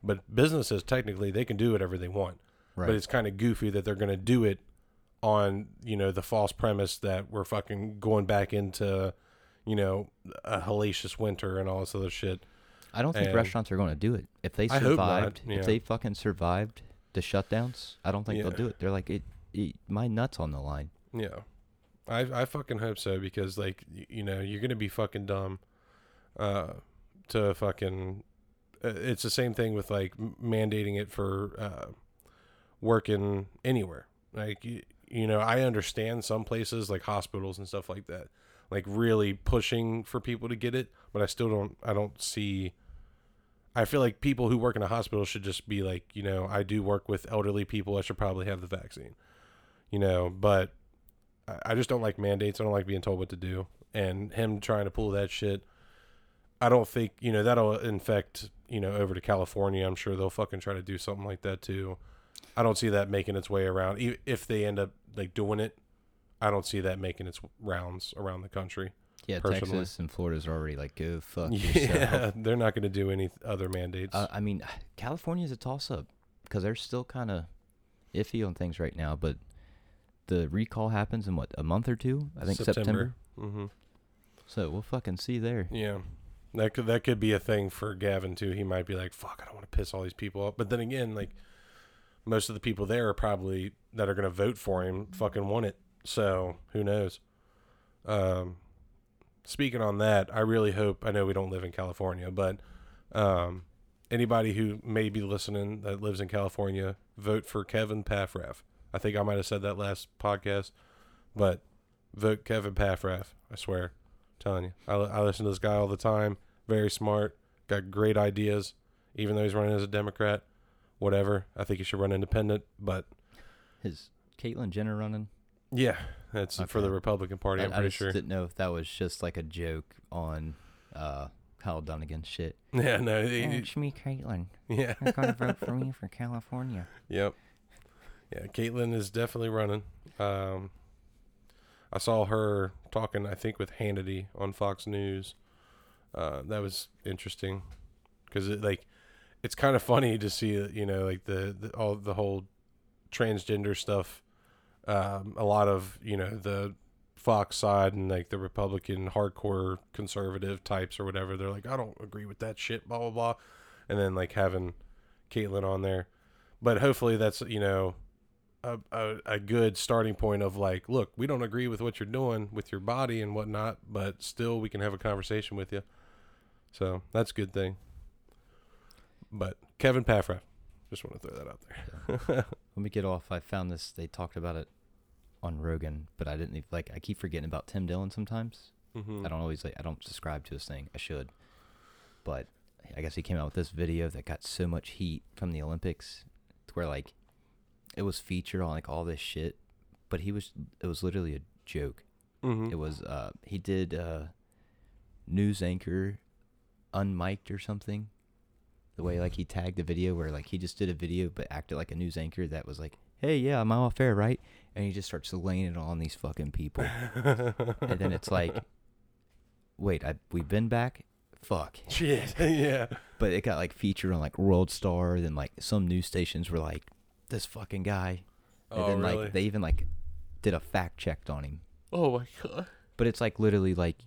but businesses technically they can do whatever they want right. but it's kind of goofy that they're going to do it on you know the false premise that we're fucking going back into you know a hellacious winter and all this other shit I don't think and- restaurants are going to do it. If they hope not, survived, yeah. if they fucking survived the shutdowns, I don't think Yeah. they'll do it. They're like it, it my nuts on the line. yeah i i fucking hope so because like you know you're going to be fucking dumb uh to fucking uh, it's the same thing with like mandating it for uh working anywhere. Like you, you know i understand some places like hospitals and stuff like that like really pushing for people to get it but i still don't i don't see i feel like people who work in a hospital should just be like you know i do work with elderly people i should probably have the vaccine you know but I- i just don't like mandates i don't like being told what to do and him trying to pull that shit i don't think you know that'll infect you know over to california i'm sure they'll fucking try to do something like that too i don't see that making its way around if they end up like doing it i don't see that making its rounds around the country Yeah, Personally. Texas and Florida's already like go fuck yeah yourself. they're not going to do any other mandates Uh, I mean, California's a toss up because they're still kind of iffy on things right now. But the recall happens in what a month or two? I think September. Mm-hmm. So we'll fucking see there. Yeah, that could that could be a thing for Gavin too. He might be like, "Fuck, I don't want to piss all these people off." But then again, like most of the people there are probably that are going to vote for him fucking want it. So who knows? Um, speaking on that, I really hope. I know we don't live in California, but um, anybody who may be listening that lives in California, vote for Kevin Paffrath. I think I might have said that last podcast, but vote Kevin Paffrath. I swear, telling you, I, I listen to this guy all the time. Very smart, got great ideas. Even though he's running as a Democrat, whatever. I think he should run independent, but Is Caitlyn Jenner running? yeah, that's for the Republican Party. I, I'm I pretty just sure. didn't know if that was just like a joke on uh, Kyle Dunnigan shit. Yeah, no, he- it's me, Caitlyn. yeah, You're gonna vote for me for California. Yep. Yeah, Caitlyn is definitely running. Um, I saw her talking, I think, with Hannity on Fox News. Uh, that was interesting because it like it's kind of funny to see, you know, like the, the all the whole transgender stuff. Um, a lot of you know the Fox side and like the Republican hardcore conservative types or whatever. They're like, I don't agree with that shit, blah blah blah, and then like having Caitlyn on there but hopefully that's you know a, a, a good starting point of like look we don't agree with what you're doing with your body and whatnot but still we can have a conversation with you so that's a good thing but kevin paffrath just want to throw that out there Let me get off. I found this. They talked about it on Rogan, but I didn't like. I keep forgetting about Tim Dillon sometimes. mm-hmm. I don't always like. I don't subscribe to his thing. I should, but I guess he came out with this video that got so much heat from the Olympics, to where like it was featured on like all this shit, but he was it was literally a joke. mm-hmm. It was uh he did uh news anchor unmiked or something. The way like he tagged the video where like he just did a video but acted like a news anchor that was like, Hey yeah, I'm off air, right? And he just starts laying it on these fucking people. and then it's like Wait, I we've been back? Fuck. shit yeah But it got like featured on like World Star, then like some news stations were like, This fucking guy and oh then really like they even like did a fact check on him. oh my god But it's like literally like,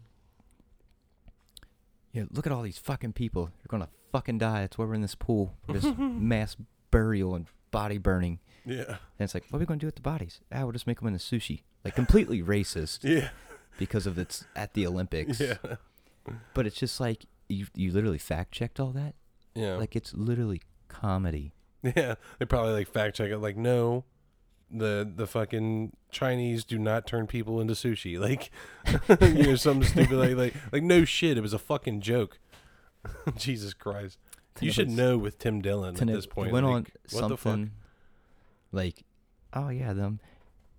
yeah, look at all these fucking people. They're gonna fucking die. That's why we're in this pool. For this mass burial and body burning. yeah And it's like, what are we gonna do with the bodies? Ah, we'll just make them into sushi. Like completely racist yeah because of it's at the Olympics. yeah But it's just like you you literally fact checked all that. yeah Like it's literally comedy. Yeah, they probably like fact check it. Like, no, the the fucking Chinese do not turn people into sushi. Like, you know, something stupid like like like no shit. It was a fucking joke. Jesus Christ, you should know with Tim Dillon at this point. Went like, on what the fuck? something like, oh yeah, them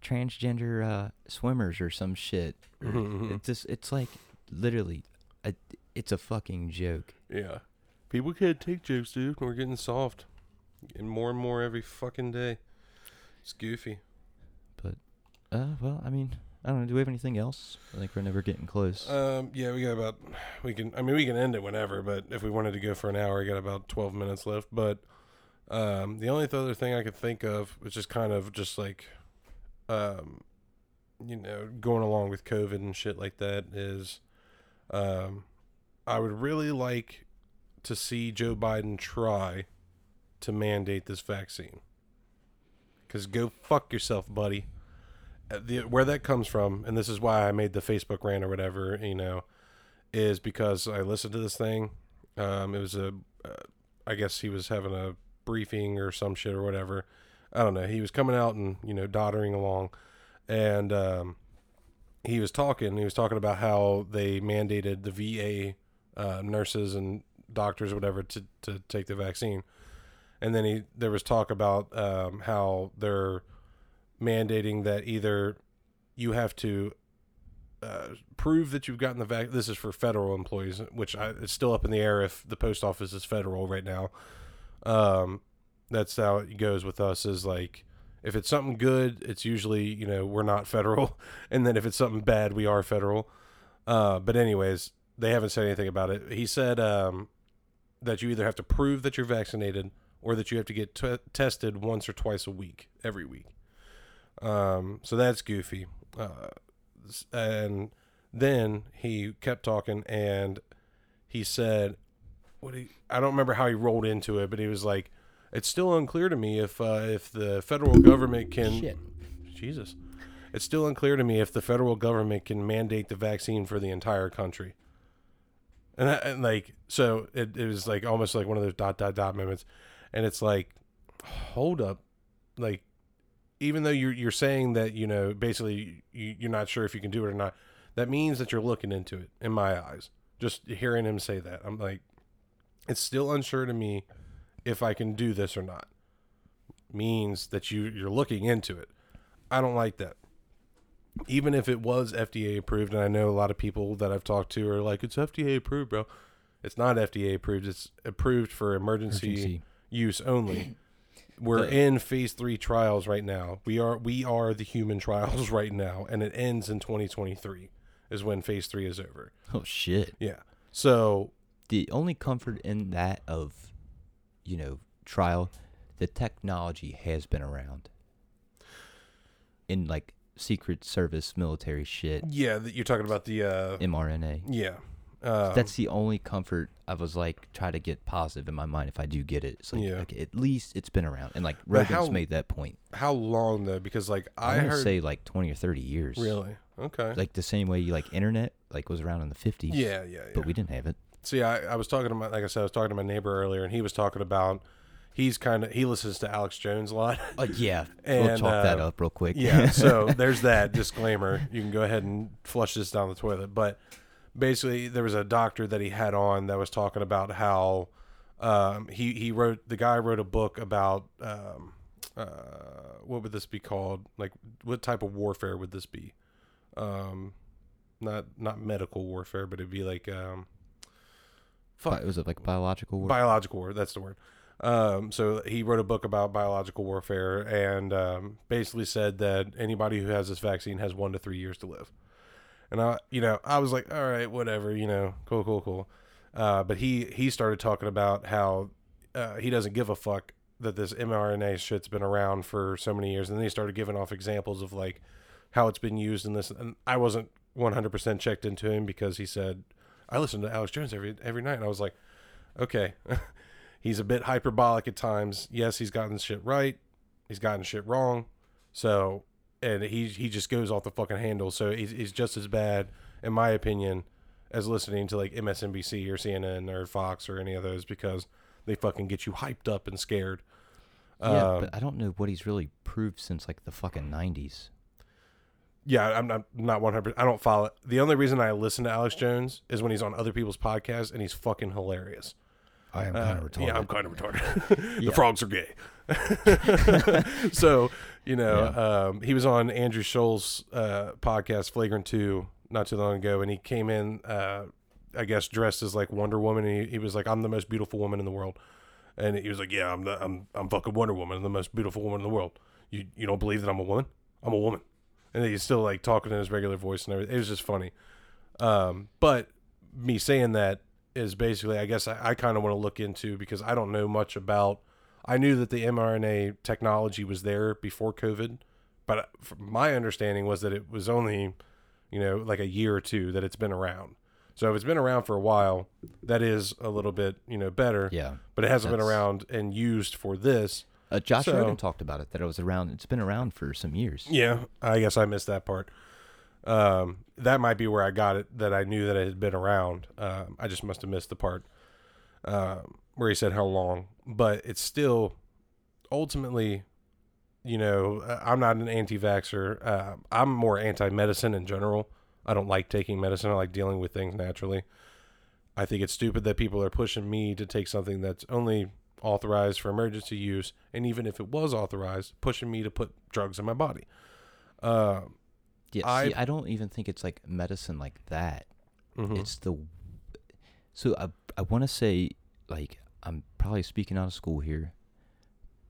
transgender uh, swimmers or some shit. Or Mhm, mhm. Just it's like literally, a, it's a fucking joke. Yeah, people can't take jokes, dude. We're getting soft, and more and more every fucking day. It's goofy. But, uh, well, I mean, I don't know. Do we have anything else? I think we're never getting close. Um, yeah, we got about we can. I mean, we can end it whenever, but if we wanted to go for an hour, we got about twelve minutes left. But um, the only other thing I could think of, which is kind of just like, um, you know, going along with COVID and shit like that, is, um, I would really like to see Joe Biden try to mandate this vaccine. Cause go fuck yourself, buddy uh, the where that comes from, and this is why I made the Facebook rant or whatever, you know, is because I listened to this thing. Um, it was a, uh, I guess he was having a briefing or some shit or whatever. I don't know. He was coming out and you know doddering along, and um, he was talking. He was talking about how they mandated the VA uh, nurses and doctors or whatever to to take the vaccine, and then he there was talk about um, how they're mandating that either you have to uh, prove that you've gotten the vac. This is for federal employees, which I, it's still up in the air if the post office is federal right now. Um, that's how it goes with us. Is like if it's something good, it's usually you know we're not federal, and then if it's something bad, we are federal. Uh, but anyways, they haven't said anything about it. He said um, that you either have to prove that you're vaccinated or that you have to get t- tested once or twice a week, every week. Um, so that's goofy. Uh, and then he kept talking and he said, "What he? I don't remember how he rolled into it, but he was like, "It's still unclear to me if uh, if the federal government can Shit. Jesus, It's still unclear to me if the federal government can mandate the vaccine for the entire country. And, that, and like, so it, it was like almost like one of those dot dot dot moments, and it's like, hold up, like, even though you're you're saying that you know basically you, you're not sure if you can do it or not, that means that you're looking into it. In my eyes, just hearing him say that, I'm like, it's still unsure to me if I can do this or not. Means that you you're looking into it. I don't like that. Even if it was FDA approved, and I know a lot of people that I've talked to are like, it's FDA approved, bro. It's not FDA approved. It's approved for emergency, Emergency. Use only. We're The- in phase three trials right now. We are we are the human trials right now, and it ends in 2023 is when phase three is over. Oh shit. Yeah. So The only comfort in that of, you know, trial, the technology has been around. In like secret service military shit, yeah, that you're talking about the uh, mRNA. yeah. Um, That's the only comfort I was like try to get positive in my mind if I do get it. It's like, Yeah. okay, at least it's been around. And like Rogan's how- made that point. how long though? Because like I, I, heard say like 20 or 30 years. really okay. Like the same way you like internet like was around in the 50s. yeah, yeah, yeah. But we didn't have it. See, I, I was talking to my like I said, I was talking to my neighbor earlier, and he was talking about he's kind of he listens to Alex Jones a lot. Uh, yeah. we'll And, chalk that uh, up real quick. yeah, so there's that disclaimer. You can go ahead and flush this down the toilet. But basically, there was a doctor that he had on that was talking about how um, he he wrote the guy wrote a book about um, uh, what would this be called? Like, what type of warfare would this be? Um, not not medical warfare, but it'd be like um, Bi- was it like biological war? biological war. That's the word. Um, so he wrote a book about biological warfare and um, basically said that anybody who has this vaccine has one to three years to live. And I, you know, I was like, all right, whatever, you know, cool, cool, cool. Uh, but he he started talking about how uh, he doesn't give a fuck that this mRNA shit's been around for so many years, and then he started giving off examples of like how it's been used in this. And I wasn't 100% checked into him because he said I listen to Alex Jones every every night, and I was like, okay, he's a bit hyperbolic at times. Yes, he's gotten shit right, he's gotten shit wrong. So, and he he just goes off the fucking handle. So he's, he's just as bad, in my opinion, as listening to like MSNBC or CNN or Fox or any of those because they fucking get you hyped up and scared. yeah, Um, but I don't know what he's really proved since like the fucking 90s. Yeah, I'm not not 100. I don't follow. The only reason I listen to Alex Jones is when he's on other people's podcasts and he's fucking hilarious. I am Uh, Yeah, I'm kind of retarded. the frogs are gay. so, you know, um, he was on Andrew Schulz's uh, podcast, Flagrant 2, not too long ago, and he came in, uh, I guess, dressed as like Wonder Woman, and he, he was like, I'm the most beautiful woman in the world. And he was like, Yeah, I'm the, I'm I'm fucking Wonder Woman, I'm the most beautiful woman in the world. You you don't believe that I'm a woman? I'm a woman. And he's still like talking in his regular voice and everything. It was just funny. Um, but me saying that is basically, I guess, I, I kind of want to look into because I don't know much about. I knew that the mRNA technology was there before COVID, but my understanding was that it was only, you know, like a year or two that it's been around. So if it's been around for a while, that is a little bit, you know, better. Yeah. But it hasn't been around and used for this. Uh, Josh So- Rogan talked about it that it was around. It's been around for some years. Yeah, I guess I missed that part. Um, that might be where I got it. That I knew that it had been around. Um, I just must have missed the part um, where he said how long. But it's still ultimately, you know, uh, I'm not an anti-vaxxer. Uh, I'm more anti-medicine in general. I don't like taking medicine. I like dealing with things naturally. I think it's stupid that people are pushing me to take something that's only authorized for emergency use, and even if it was authorized, pushing me to put drugs in my body. Um, Yeah. I- see, I don't even think it's like medicine like that. mhm. It's the. So I I want to say like I'm probably speaking out of school here,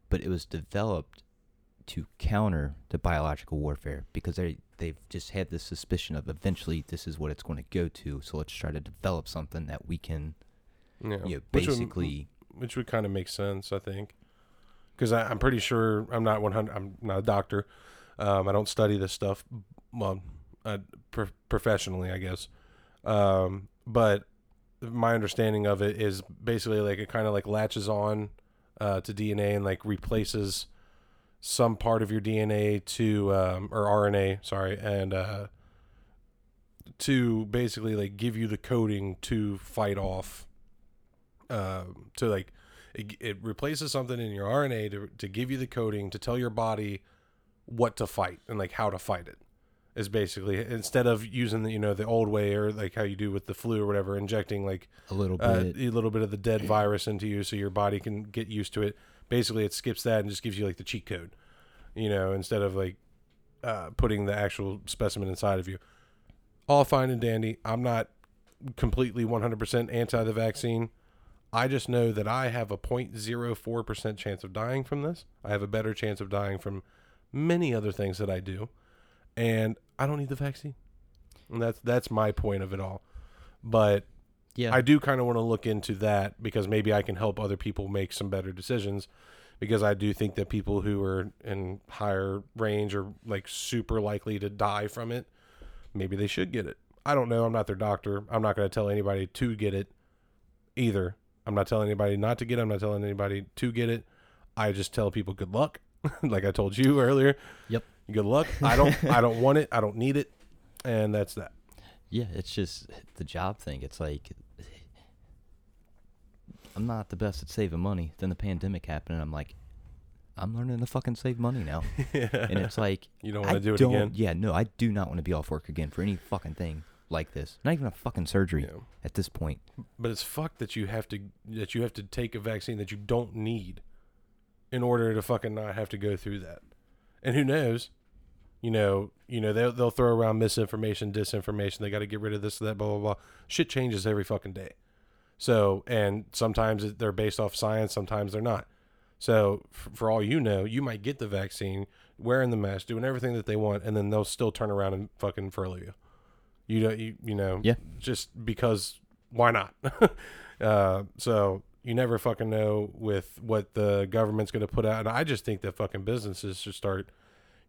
but it was developed to counter the biological warfare because they they've just had this suspicion of eventually this is what it's going to go to. So let's try to develop something that we can yeah. you know Which would- basically which would kind of make sense, I think, because I'm pretty sure I'm not 100. I'm not a doctor. Um, I don't study this stuff, well, uh, pro- professionally, I guess. Um, but my understanding of it is basically like it kind of like latches on uh, to DNA and like replaces some part of your DNA to um, or RNA, sorry, and uh, to basically like give you the coding to fight off um, to like it, it replaces something in your RNA to, to give you the coding to tell your body what to fight and like how to fight it is basically instead of using the you know the old way or like how you do with the flu or whatever injecting like A little bit. uh, a little bit of the dead virus into you so your body can get used to it. Basically it skips that and just gives you like the cheat code you know instead of like uh, putting the actual specimen inside of you. All fine and dandy. I'm not completely 100% anti the vaccine. I just know that i have a 0.04% chance of dying from this. I have a better chance of dying from many other things that i do. And i don't need the vaccine and that's that's my point of it all but yeah. I do kind of want to look into that because maybe I can help other people make some better decisions. Because I do think that people who are in higher range are like super likely to die from it. Maybe they should get it. I don't know. I'm not their doctor. I'm not going to tell anybody to get it either. I'm not telling anybody not to get it. I'm not telling anybody to get it. I just tell people good luck, like I told you earlier. Yep. Good luck. I don't. I don't want it. I don't need it, and that's that. Yeah, it's just the job thing. It's like I'm not the best at saving money. Then the pandemic happened, and I'm like, I'm learning to fucking save money now. And it's like You don't want to do it again. Yeah, no, I do not want to be off work again for any fucking thing like this. Not even a fucking surgery Yeah. at this point. But it's fucked that you have to that you have to take a vaccine that you don't need in order to fucking not have to go through that. And who knows? You know, you know they'll they'll throw around misinformation, disinformation. They got to get rid of this, that, blah blah blah. Shit changes every fucking day. So, and sometimes they're based off science, sometimes they're not. So, f- for all you know, you might get the vaccine, wearing the mask, doing everything that they want, and then they'll still turn around and fucking furlough you. You don't, you, you know, Yeah. just because why not? uh, so you never fucking know with what the government's going to put out. And I just think that fucking businesses should start,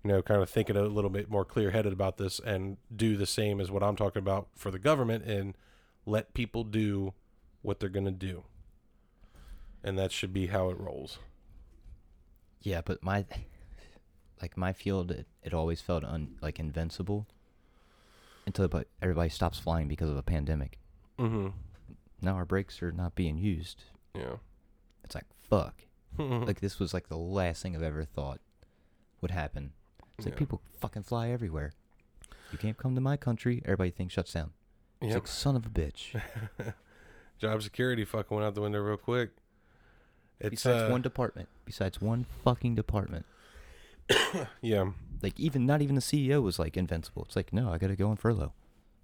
you know, kind of thinking a little bit more clear headed about this and do the same as what I'm talking about for the government and let people do what they're going to do. And that should be how it rolls. Yeah, but my like my field, it, it always felt un, like invincible until everybody stops flying because of a pandemic. Mm-hmm. Now our brakes are not being used. Yeah. It's like fuck. like, this was like the last thing I've ever thought would happen. It's like Yeah. people fucking fly everywhere. You can't come to my country. Everybody thinks shuts down. It's yep. like son of a bitch. Job security fucking went out the window real quick. It's Besides uh, one department. Besides one fucking department. yeah. Like even not even the CEO was like invincible. It's like no, I gotta go on furlough.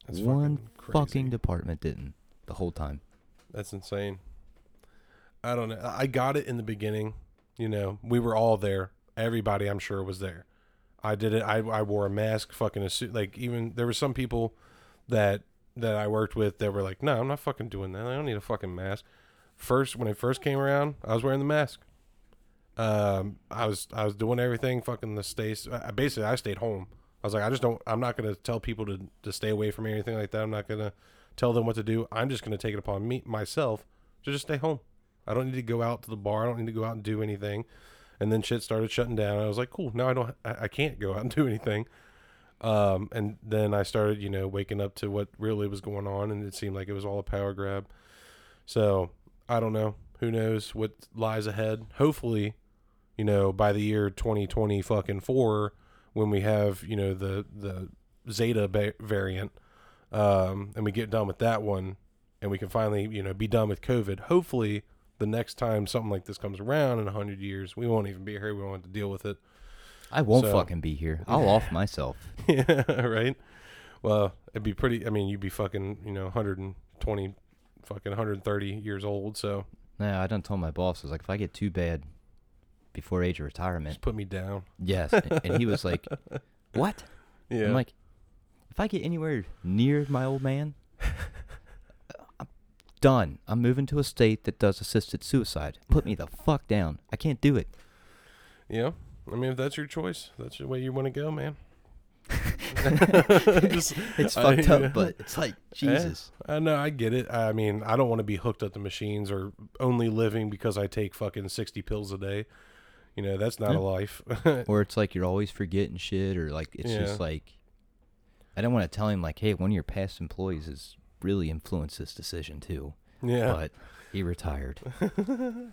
That's one fucking fucking department didn't the whole time. That's insane. I don't know. I got it in the beginning. You know, we were all there. Everybody, I'm sure, was there. I did it. I, I wore a mask, fucking a suit. Like even there were some people that that I worked with that were like, "No, I'm not fucking doing that. I don't need a fucking mask." First, when it first came around, I was wearing the mask. Um, I was I was doing everything. Fucking the stay. I, basically, I stayed home. I was like, I just don't. I'm not gonna tell people to to stay away from me or anything like that. I'm not gonna tell them what to do. I'm just gonna take it upon me myself to just stay home. I don't need to go out to the bar. I don't need to go out and do anything. And then shit started shutting down. I was like, cool. Now I don't. I, I can't go out and do anything. Um, and then I started, you know, waking up to what really was going on, and it seemed like it was all a power grab. So I don't know. Who knows what lies ahead? Hopefully, you know, by the year 2020 fucking four, when we have, you know, the the Zeta ba- variant, um, and we get done with that one, and we can finally, you know, be done with COVID. Hopefully, the next time something like this comes around in hundred years, we won't even be here. We won't have to deal with it. I won't So- fucking be here. I'll off myself. yeah, right. Well, it'd be pretty. I mean, you'd be fucking, you know, 120, fucking 130 years old. So Nah, I done told my boss, I was like, if I get too bad before age of retirement, just put me down. yes. and he was like, what? Yeah. I'm like, if I get anywhere near my old man, done. I'm moving to a state that does assisted suicide. Put me the fuck down. I can't do it. yeah. I mean, if that's your choice, that's the way you want to go, man. Just- It's I- fucked up, but it's like eh, Jesus. I know, I get it. I mean, I don't want to be hooked up to machines or only living because I take fucking 60 pills a day. You know, that's not Yeah. a life. or it's like you're always forgetting shit, or like it's Yeah. just like I don't want to tell him like, hey, one of your past employees has really influenced this decision too, yeah. but he retired.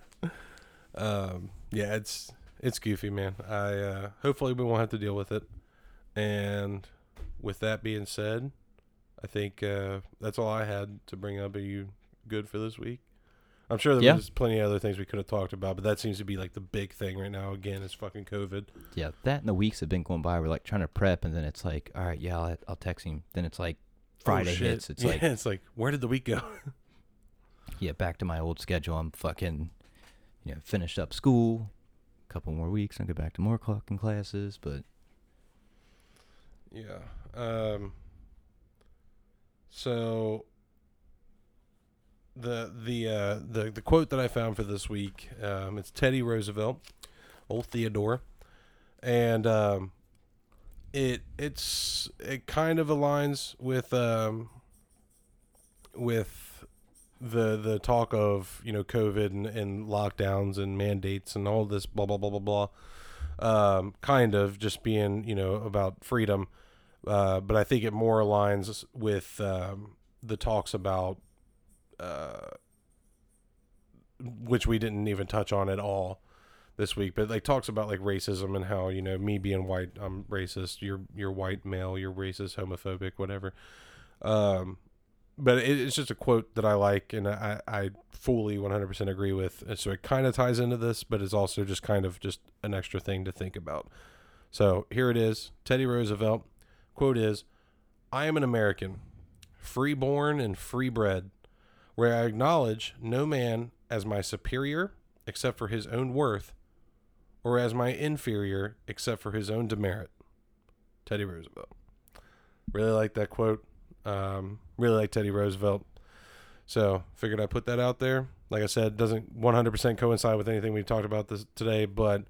um, yeah, it's it's goofy, man. I uh, hopefully we won't have to deal with it. And with that being said, I think uh, that's all I had to bring up. Are you good for this week? I'm sure there Yeah. was plenty of other things we could have talked about, but that seems to be like the big thing right now. Again, is fucking COVID. Yeah, that and the weeks have been going by. We're like trying to prep, and then it's like, all right, yeah, I'll, I'll text him. Then it's like Friday Oh, hits. It's yeah, like, it's like where did the week go? yeah, back to my old schedule. I'm fucking, you know, finished up school. A couple more weeks, and I'll go back to more fucking classes. But Yeah. Um so the the uh the the quote that I found for this week, um it's Teddy Roosevelt, old Theodore. And um it it's it kind of aligns with um with the the talk of, you know, COVID and, and lockdowns and mandates and all this blah blah blah blah blah. Um kind of just being, you know, about freedom uh, but I think it more aligns with um, the talks about, uh, which we didn't even touch on at all this week. But like talks about like racism and how you know me being white, I'm racist. You're you're white male, you're racist, homophobic, whatever. Um, but it, it's just a quote that I like, and I I fully 100% agree with. And so it kind of ties into this, but it's also just kind of just an extra thing to think about. So here it is, Teddy Roosevelt quote is I am an American, freeborn and freebred, where I acknowledge no man as my superior except for his own worth, or as my inferior except for his own demerit. Teddy Roosevelt. Really like that quote. Um, really like Teddy Roosevelt. So figured I'd put that out there. Like I said, doesn't 100% coincide with anything we talked about this today, but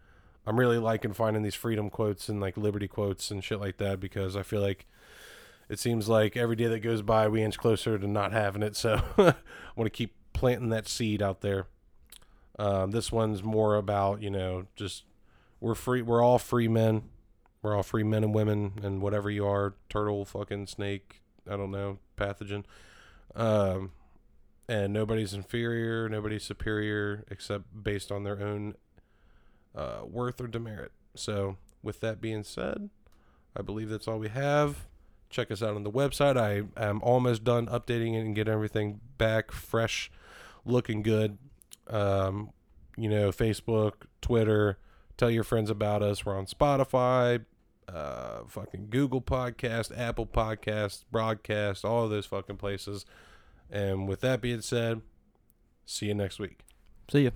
I'm really liking finding these freedom quotes and like liberty quotes and shit like that because I feel like it seems like every day that goes by we inch closer to not having it. So I want to keep planting that seed out there. Um, this one's more about you know just we're free. We're all free men. We're all free men and women and whatever you are, turtle, fucking snake. I don't know, pathogen. Um, and nobody's inferior, nobody's superior, except based on their own uh, worth or demerit. So, with that being said, I believe that's all we have. Check us out on the website. I am almost done updating it and get everything back fresh, looking good. Um, you know, Facebook, Twitter. Tell your friends about us. We're on Spotify, uh, fucking Google Podcast, Apple Podcast, Broadcast, all of those fucking places. And with that being said, see you next week. see ya.